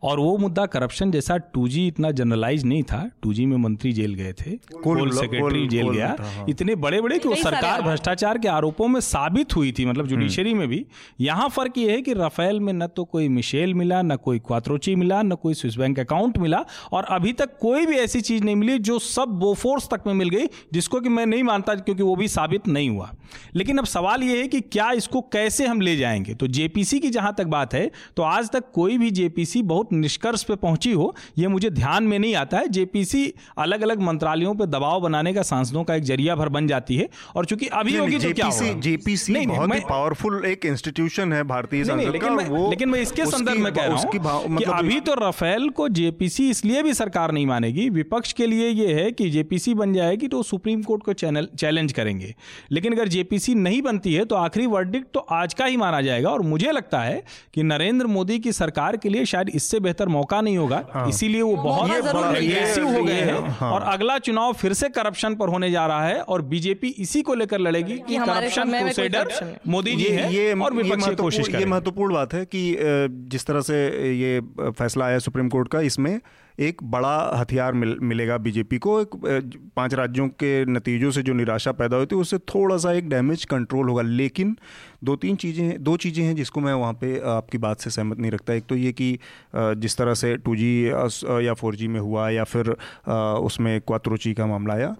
और वो मुद्दा करप्शन जैसा 2G इतना जनरलाइज नहीं था 2G में मंत्री जेल गए थे कोल कोल- सेक्रेटरी जेल गया। हाँ। इतने बड़े बड़े कि वो सरकार भ्रष्टाचार के आरोपों में साबित हुई थी मतलब जुडिशरी में भी। यहाँ फ़र्क ये है कि राफेल में न तो कोई मिशेल मिला न कोई क्वात्रोची मिला न कोई स्विस बैंक अकाउंट मिला और अभी तक कोई भी ऐसी चीज़ नहीं मिली जो सब बोफोर्स तक में मिल गई जिसको कि मैं नहीं मानता क्योंकि वो भी साबित नहीं हुआ। लेकिन अब सवाल ये है कि क्या इसको कैसे हम ले जाएँगे? तो जेपीसी की जहाँ तक बात है तो आज तक कोई भी जेपीसी बहुत निष्कर्ष पे पहुँची हो ये मुझे ध्यान में नहीं आता है। जेपीसी अलग अलग मंत्रालयों पे दबाव बनाने का सांसदों का एक ज़रिया भर बन जाती है। और चूँकि अभी होगी तो क्या जेपीसी बहुत ही पावरफुल एक इंस्टीट्यूशन है भारतीय संसद का लेकिन मैं, वो लेकिन मैं इसके संदर्भ में कह रहा हूँ कि मतलब अभी तो राफेल को जेपीसी इसलिए भी सरकार नहीं मानेगी विपक्ष के लिए ये है कि जेपीसी बन जाएगी तो सुप्रीम कोर्ट को चैलेंज करेंगे। लेकिन अगर जेपीसी नहीं बनती है तो आखिरी वर्डिक्ट तो आज का ही माना जाएगा। और मुझे लगता है कि नरेंद्र मोदी की सरकार के लिए शायद इससे बेहतर मौका नहीं होगा हाँ। इसीलिए वो बहुत एग्रेसिव है। हो गए हैं हाँ। और अगला चुनाव फिर से करप्शन पर होने जा रहा है और बीजेपी इसी को लेकर लड़ेगी कि करप्शन क्रूसेडर मोदी जी ये हैं ये और विपक्ष कोशिश ये महत्वपूर्ण बात है कि जिस तरह से ये फैसला आया सुप्रीम कोर्ट का इसमें एक बड़ा हथियार मिल, मिलेगा बीजेपी को। एक पाँच राज्यों के नतीजों से जो निराशा पैदा हुई थी उससे थोड़ा सा एक डैमेज कंट्रोल होगा। लेकिन दो तीन चीज़ें दो चीज़ें हैं जिसको मैं वहाँ पे आपकी बात से सहमत नहीं रखता। एक तो ये कि जिस तरह से टू या फोर में हुआ या फिर उसमें क्वात्रोची का मामला आया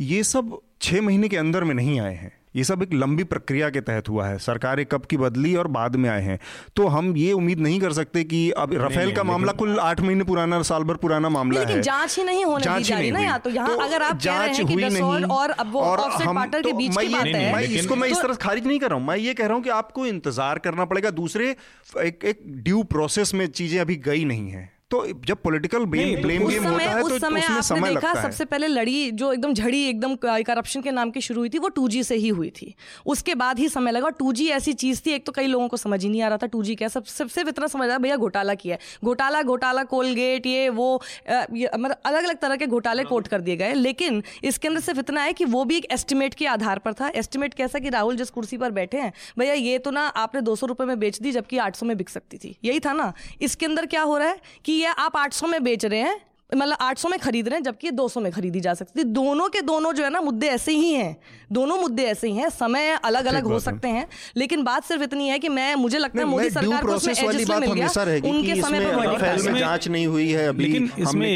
ये सब छः महीने के अंदर में नहीं आए हैं। ये सब एक लंबी प्रक्रिया के तहत हुआ है। सरकारें कब की बदली और बाद में आए हैं। तो हम ये उम्मीद नहीं कर सकते कि अब राफेल का मामला कुल आठ महीने पुराना साल भर पुराना मामला है। जाँच ही नहीं होने जाँच नहीं ना हुई। यहाँ तो यहाँ अगर आप कह रहे हैं कि हुई नहीं और अब वो ऑफसेट हम- के तो बीच की बात है। इसको मैं इस तो- तरह खारिज नहीं कर रहा हूँ। मैं ये कह रहा हूँ कि आपको इंतज़ार करना पड़ेगा। दूसरे एक ड्यू प्रोसेस में चीज़ें अभी गई नहीं है। तो जब पॉलिटिकल ब्लेम गेम होता है तो समय उसमें आपने समय देखा लगता है। सबसे पहले लड़ी जो एकदम झड़ी एकदम करप्शन के नाम की शुरू हुई थी वो टू से ही हुई थी। उसके बाद ही समय लगा टू ऐसी चीज़ थी एक तो कई लोगों को समझ ही नहीं आ रहा था टू जी क्या सब सब सिर्फ़ इतना समझ रहा भैया घोटाला किया है। घोटाला घोटाला कोलगेट ये वो मतलब अलग अलग तरह के घोटाले कोट कर दिए गए। लेकिन इसके अंदर सिर्फ़ इतना है कि वो भी एक एस्टिमेट के आधार पर था। एस्टिमेट कैसा कि राहुल जिस कुर्सी पर बैठे हैं भैया ये तो ना आपने दो सौ रुपए में बेच दी जबकि आठ सौ में बिक सकती थी। यही था ना। इसके अंदर क्या हो रहा है कि ये आप आठ सौ में बेच रहे हैं। मतलब 800 में खरीद रहे हैं जबकि ये 200 में खरीदी जा सकती है दोनों के दोनों जो है ना मुद्दे ऐसे ही हैं। दोनों मुद्दे ऐसे ही हैं। समय अलग अलग हो सकते हैं लेकिन बात सिर्फ़ इतनी है कि मैं मुझे लगता है मोदी सरकार को उसमें वाली बात मिल गया। उनके समय पर। जाँच नहीं हुई है अभी लेकिन इसमें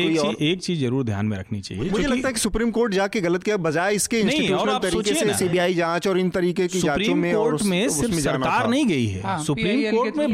एक चीज़ ज़रूर ध्यान में रखनी चाहिए मुझे लगता है कि सुप्रीम कोर्ट जाके गलत किया बजाय इसके इंस्टीट्यूशनल तरीके से सीबीआई जाँच और इन तरीके की जांचों में और कोर्ट में सिर्फ़ सरकार नहीं गई है। हाँ, सुप्रीम कोर्ट में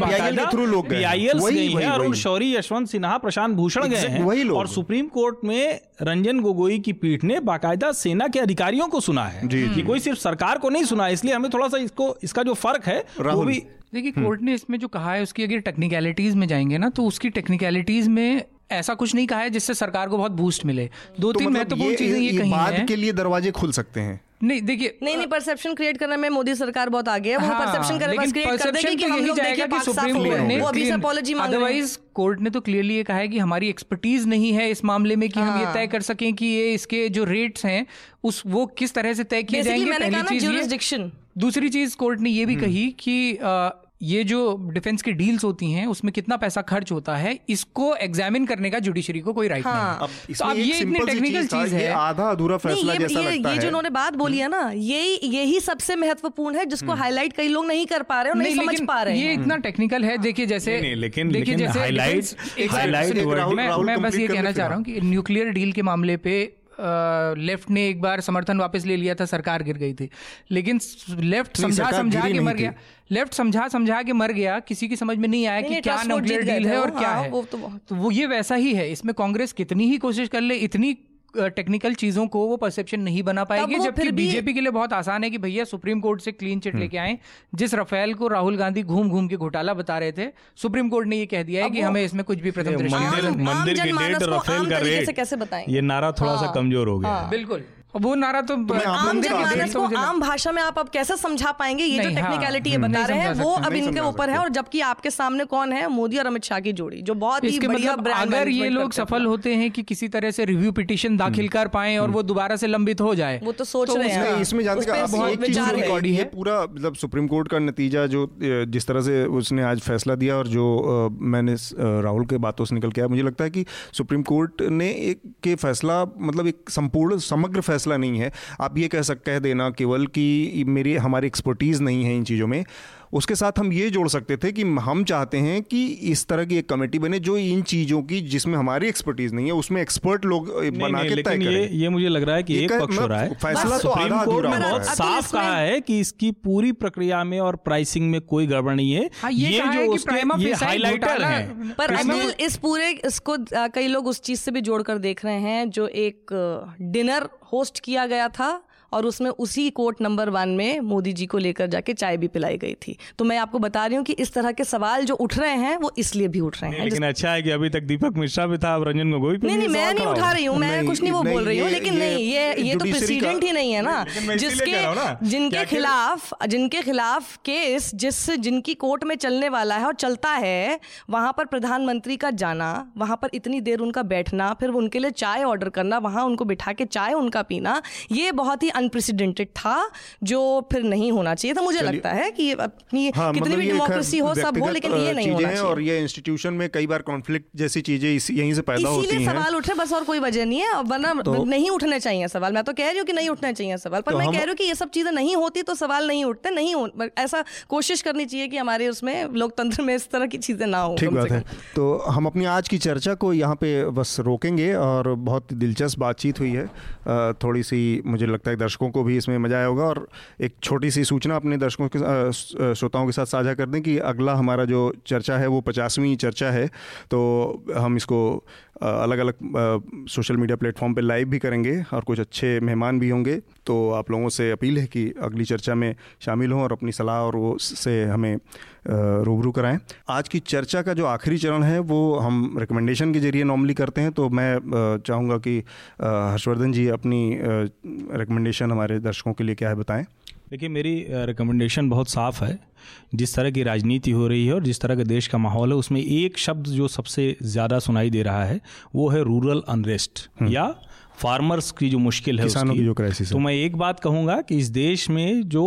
थ्रू- लोग गए। वही, गई अरुण शौरी यशवंत सिन्हा प्रशांत भूषण गए हैं। वही लोग। सुप्रीम कोर्ट में रंजन गोगोई की पीठ ने बाकायदा सेना के अधिकारियों को सुना है कि कोई सिर्फ़ सरकार को नहीं सुना है इसलिए हमें थोड़ा सा इसको इसका जो फ़र्क है वो भी देखिए कोर्ट ने इसमें जो कहा है उसकी अगर टेक्निकलिटीज में जाएँगे ना तो उसकी टेक्निकलिटीज में ऐसा कुछ नहीं कहा है जिससे सरकार को बहुत बूस्ट मिले दो तो तीन मतलब महत्वपूर्ण चीज़ें ये ये कही बाद के लिए दरवाजे खुल सकते हैं नहीं देखिए नहीं नहीं परसेप्शन क्रिएट करने में मोदी सरकार बहुत आगे है वो हाँ, परसेप्शन क्रिएट कर देगी कि तो हम लोग देखिए कि सुप्रीम कोर्ट ने वो अभी अपॉलॉजी मांग अदरवाइज़ कोर्ट ने तो क्लियरली ये कहा है कि हमारी एक्सपर्टीज नहीं है इस मामले में कि हाँ। हम ये हाँ। तय कर सकें कि ये इसके जो रेट्स हैं उस वो किस तरह से तय किए जाएँगे पहली चीज़ दूसरी चीज़ कोर्ट ने ये हम्म। भी कही कि ये जो डिफेंस की डील्स होती हैं उसमें कितना पैसा खर्च होता है इसको एग्जामिन करने का जुडिशरी को कोई राइट हाँ। नहीं अब है। तो अब ये इतनी टेक्निकल चीज़ ये है। आधा अधूरा फैसला ये जैसा ये, लगता ये जो है उन्होंने बात बोली है ना यही यही सबसे महत्वपूर्ण है जिसको हाईलाइट कई लोग नहीं कर पा रहे और नहीं, समझ पा रहे ये इतना टेक्निकल है देखिए जैसे लेकिन- देखिए जैसे मैं बस ये कहना चाह रहा हूँ कि न्यूक्लियर डील के मामले पे लेफ़्ट ने एक बार समर्थन वापस ले लिया था सरकार गिर गई थी। लेकिन लेफ़्ट समझा समझा के मर गया। लेफ़्ट समझा समझा के मर गया किसी की समझ में नहीं आया नहीं, कि क्या न्यूक्लियर डील है और क्या हाँ, है। वो तो तो वो ये वैसा ही है इसमें कांग्रेस कितनी ही कोशिश कर ले इतनी टेक्निकल चीज़ों को वो परसेप्शन नहीं बना पाएगी जबकि फिर बीजेपी के लिए बहुत आसान है कि भैया सुप्रीम कोर्ट से क्लीन चिट लेके आए जिस रफेल को राहुल गांधी घूम घूम के घोटाला बता रहे थे सुप्रीम कोर्ट ने ये कह दिया है कि हमें इसमें कुछ भी प्रथम मंदिर की डेट रफेल का रेट कैसे बताएँ ये नारा थोड़ा सा हाँ। कमज़ोर हो गया बिल्कुल। अब वो नारा तो आम जनमानस को आम भाषा में आप अब कैसे समझा पाएँगे? ये जो हाँ, टेक्निकलिटी ये हम्म, बता रहे हैं वो अब इनके ऊपर है और जबकि आपके सामने कौन है? मोदी और अमित शाह की जोड़ी जो बहुत ही बढ़िया मतलब ब्रांड अगर ये लोग सफल होते हैं कि किसी तरह से रिव्यू पिटिशन दाखिल कर पाए और वो दोबारा से लंबित हो जाए वो तो सोच रहे हैं। हाँ। इसमें जानते हैं। है। पूरा मतलब सुप्रीम कोर्ट का नतीजा जो जिस तरह से उसने आज फैसला दिया और जो मैंने राहुल के बातों से निकल के आया मुझे लगता है कि सुप्रीम कोर्ट ने एक के फैसला मतलब एक संपूर्ण समग्र फैसला नहीं है। आप ये कह सक, कह देना केवल कि मेरी, हमारी एक्सपर्टीज़ नहीं है इन चीज़ों में। उसके साथ हम ये जोड़ सकते थे कि हम चाहते हैं कि इस तरह की एक कमेटी बने जो इन चीज़ों की जिसमें हमारी एक्सपर्टीज़ नहीं है उसमें एक्सपर्ट लोग बना के तय ये करें। ये मुझे लग रहा है कि एक पक्ष हो रहा है। फैसला तो सुप्रीम आधा कोर्ट अधूरा ने बहुत साफ़ कहा है कि इसकी पूरी प्रक्रिया में और प्राइसिंग में कोई गड़बड़ नहीं है। हाँ, ये जो उसके हाइलाइटर हैं पर अनिल इस पूरे इसको कई लोग उस चीज़ से भी जोड़कर देख रहे हैं जो एक डिनर होस्ट किया गया था और उसमें उसी कोर्ट नंबर वन में मोदी जी को लेकर जाके चाय भी पिलाई गई थी। तो मैं आपको बता रही हूँ कि इस तरह के सवाल जो उठ रहे हैं वो इसलिए भी उठ रहे हैं लेकिन अच्छा है कि अभी तक दीपक मिश्रा भी था अब रंजन गोगोई नहीं नहीं मैं नहीं उठा रही हूँ मैं कुछ नहीं वो बोल रही हूँ लेकिन नहीं ये ये तो प्रेसिडेंट ही नहीं है हूँ ना, जिसके जिनके खिलाफ जिनके खिलाफ केस जिस जिनकी कोर्ट में चलने वाला है और चलता है वहाँ पर प्रधानमंत्री का जाना वहाँ पर इतनी देर उनका बैठना फिर उनके लिए चाय ऑर्डर करना वहाँ उनको बिठा के चाय उनका पीना ये बहुत ही अनप्रेसिडेंटेड था जो फिर नहीं होना चाहिए था। मुझे लगता है कि अपनी हाँ, कितनी मतलब भी डेमोक्रेसी हो सब हो लेकिन ये नहीं होना चाहिए। और ये इंस्टीट्यूशन में कई बार कॉन्फ्लिक्ट जैसी चीज़ें यहीं से पैदा होती हैं। सवाल उठ रहे बस और कोई वजह नहीं है। वरना नहीं उठने चाहिए सवाल। मैं तो कह रही हूँ कि नहीं उठने चाहिए सवाल पर तो मैं कह रही हूँ कि ये सब चीज़ें नहीं होती तो सवाल नहीं उठते नहीं ऐसा कोशिश करनी चाहिए कि हमारे उसमें लोकतंत्र में इस तरह की चीज़ें ना हो ठीक बात है। तो हम अपनी आज की चर्चा को यहाँ पे बस रोकेंगे और बहुत दिलचस्प बातचीत हुई है। थोड़ी सी मुझे लगता है दर्शकों को भी इसमें मज़ा आया होगा और एक छोटी सी सूचना अपने दर्शकों के श्रोताओं के साथ साझा कर दें कि अगला हमारा जो चर्चा है वो पचासवीं चर्चा है तो हम इसको अलग अलग सोशल मीडिया प्लेटफॉर्म पे लाइव भी करेंगे और कुछ अच्छे मेहमान भी होंगे तो आप लोगों से अपील है कि अगली चर्चा में शामिल हों और अपनी सलाह और वो से हमें रूबरू कराएँ। आज की चर्चा का जो आखिरी चरण है वो हम रिकमेंडेशन के ज़रिए नॉर्मली करते हैं तो मैं चाहूँगा कि हर्षवर्धन जी अपनी रिकमेंडेशन हमारे दर्शकों के लिए क्या है बताएँ? देखिए मेरी रिकमेंडेशन बहुत साफ़ है। जिस तरह की राजनीति हो रही है और जिस तरह का देश का माहौल है उसमें एक शब्द जो सबसे ज़्यादा सुनाई दे रहा है वो है रूरल अनरेस्ट या फार्मर्स की जो मुश्किल है किसानों उसकी। की जो क्राइसिस तो मैं एक बात कहूँगा कि इस देश में जो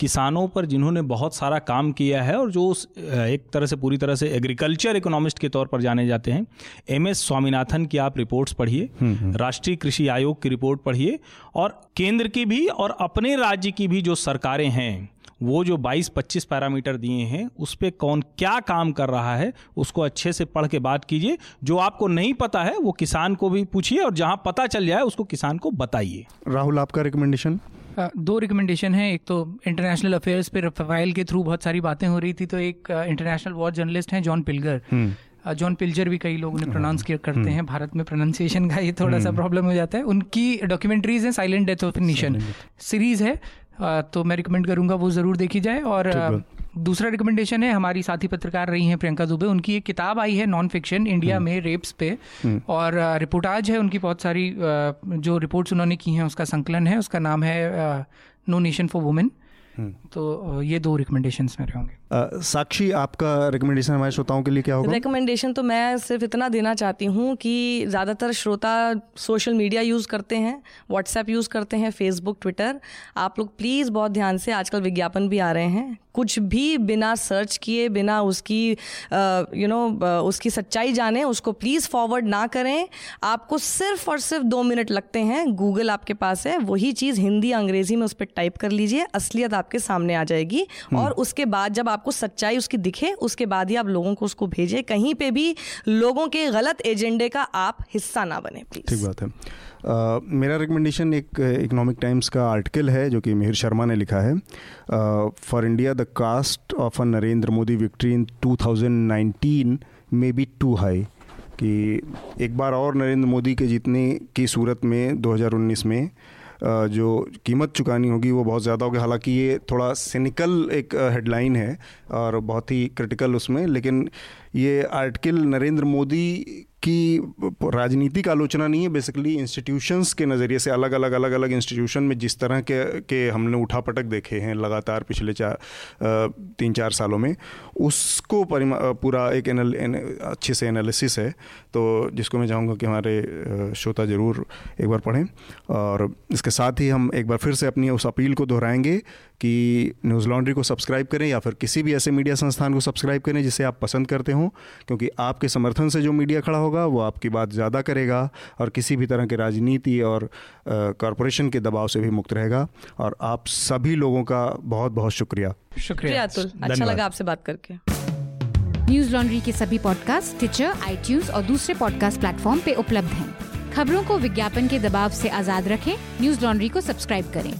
किसानों पर जिन्होंने बहुत सारा काम किया है और जो उस, एक तरह से पूरी तरह से एग्रीकल्चर इकोनॉमिस्ट के तौर पर जाने जाते हैं एम एस स्वामीनाथन की आप रिपोर्ट्स पढ़िए राष्ट्रीय कृषि आयोग की रिपोर्ट पढ़िए और केंद्र की भी और अपने राज्य की भी जो सरकारें हैं वो जो 22-25 पैरामीटर दिए हैं उस पर कौन क्या काम कर रहा है उसको अच्छे से पढ़ के बात कीजिए। जो आपको नहीं पता है वो किसान को भी पूछिए और जहाँ पता चल जाए उसको किसान को बताइए। राहुल आपका रिकमेंडेशन दो रिकमेंडेशन है। एक तो इंटरनेशनल अफेयर्स पे रफाइल के थ्रू बहुत सारी बातें हो रही थी तो एक इंटरनेशनल वॉर जर्नलिस्ट हैं जॉन पिल्गर जॉन पिल्जर भी कई लोग उन्हें प्रोनाउंस किया करते हैं। भारत में प्रोनाउंसिएशन का ये थोड़ा सा प्रॉब्लम हो जाता है। उनकी डॉक्यूमेंट्रीज हैं silent death of nation series है। तो मैं रिकमेंड करूँगा वो ज़रूर देखी जाए और दूसरा रिकमेंडेशन है हमारी साथी पत्रकार रही हैं प्रियंका दुबे उनकी एक किताब आई है नॉन फिक्शन इंडिया में रेप्स पे और अ, रिपोर्टाज है उनकी बहुत सारी जो रिपोर्ट्स उन्होंने की हैं उसका संकलन है उसका नाम है नो नेशन फॉर वुमेन तो ये दो रिकमेंडेशंस मेरे होंगे। साक्षी आपका रिकमेंडेशन हमारे श्रोताओं के लिए क्या होगा? रिकमेंडेशन तो मैं सिर्फ़ इतना देना चाहती हूँ कि ज़्यादातर श्रोता सोशल मीडिया यूज़ करते हैं व्हाट्सएप यूज़ करते हैं फेसबुक ट्विटर आप लोग प्लीज़ बहुत ध्यान से आजकल विज्ञापन भी आ रहे हैं। कुछ भी बिना सर्च किए बिना उसकी यू नो उसकी सच्चाई जाने उसको प्लीज़ फॉरवर्ड ना करें। आपको सिर्फ़ और सिर्फ़ दो मिनट लगते हैं। गूगल आपके पास है। वही चीज़ हिंदी अंग्रेज़ी में उस पर टाइप कर लीजिए। असलियत आपके सामने आ जाएगी। और उसके बाद जब आपको सच्चाई उसकी दिखे उसके बाद ही आप लोगों को उसको भेजें। कहीं पर भी लोगों के गलत एजेंडे का आप हिस्सा ना बने प्लीज़ ठीक बात है। मेरा रिकमेंडेशन एक इकोनॉमिक टाइम्स का आर्टिकल है, जो कि मिहिर शर्मा ने लिखा है। For India the cost of a Narendra Modi victory in 2019 may be too high कि एक बार और नरेंद्र मोदी के जीतने की सूरत में 2019 में जो कीमत चुकानी होगी, वो बहुत ज़्यादा होगी। हालाँकि ये थोड़ा सिनिकल एक हेडलाइन है, और बहुत ही क्रिटिकल उसमें। लेकिन ये आर्टिकल नरेंद्र मोदी की राजनीति का आलोचना नहीं है बेसिकली इंस्टीट्यूशंस के नज़रिए से अलग अलग अलग अलग इंस्टीट्यूशन में जिस तरह के के हमने उठापटक देखे हैं लगातार पिछले चार तीन चार सालों में उसको पूरा एक एनल, एन, अच्छे से एनालिसिस है। तो जिसको मैं चाहूँगा कि हमारे श्रोता ज़रूर एक बार पढ़ें और इसके साथ ही हम एक बार फिर से अपनी उस अपील को दोहराएँगे कि न्यूज़ लॉन्ड्री को सब्सक्राइब करें या फिर किसी भी ऐसे मीडिया संस्थान को सब्सक्राइब करें जिसे आप पसंद करते हो क्योंकि आपके समर्थन से जो मीडिया खड़ा होगा वो आपकी बात ज़्यादा करेगा और किसी भी तरह के राजनीति और कॉरपोरेशन के दबाव से भी मुक्त रहेगा। और आप सभी लोगों का बहुत बहुत शुक्रिया। शुक्रिया अतुल अच्छा लगा आपसे बात करके। न्यूज़ लॉन्ड्री के सभी पॉडकास्ट ट्विटर आईटीज और दूसरे पॉडकास्ट प्लेटफॉर्म पे उपलब्ध हैं। खबरों को विज्ञापन के दबाव से आज़ाद रखें। न्यूज़ लॉन्ड्री को सब्सक्राइब करें।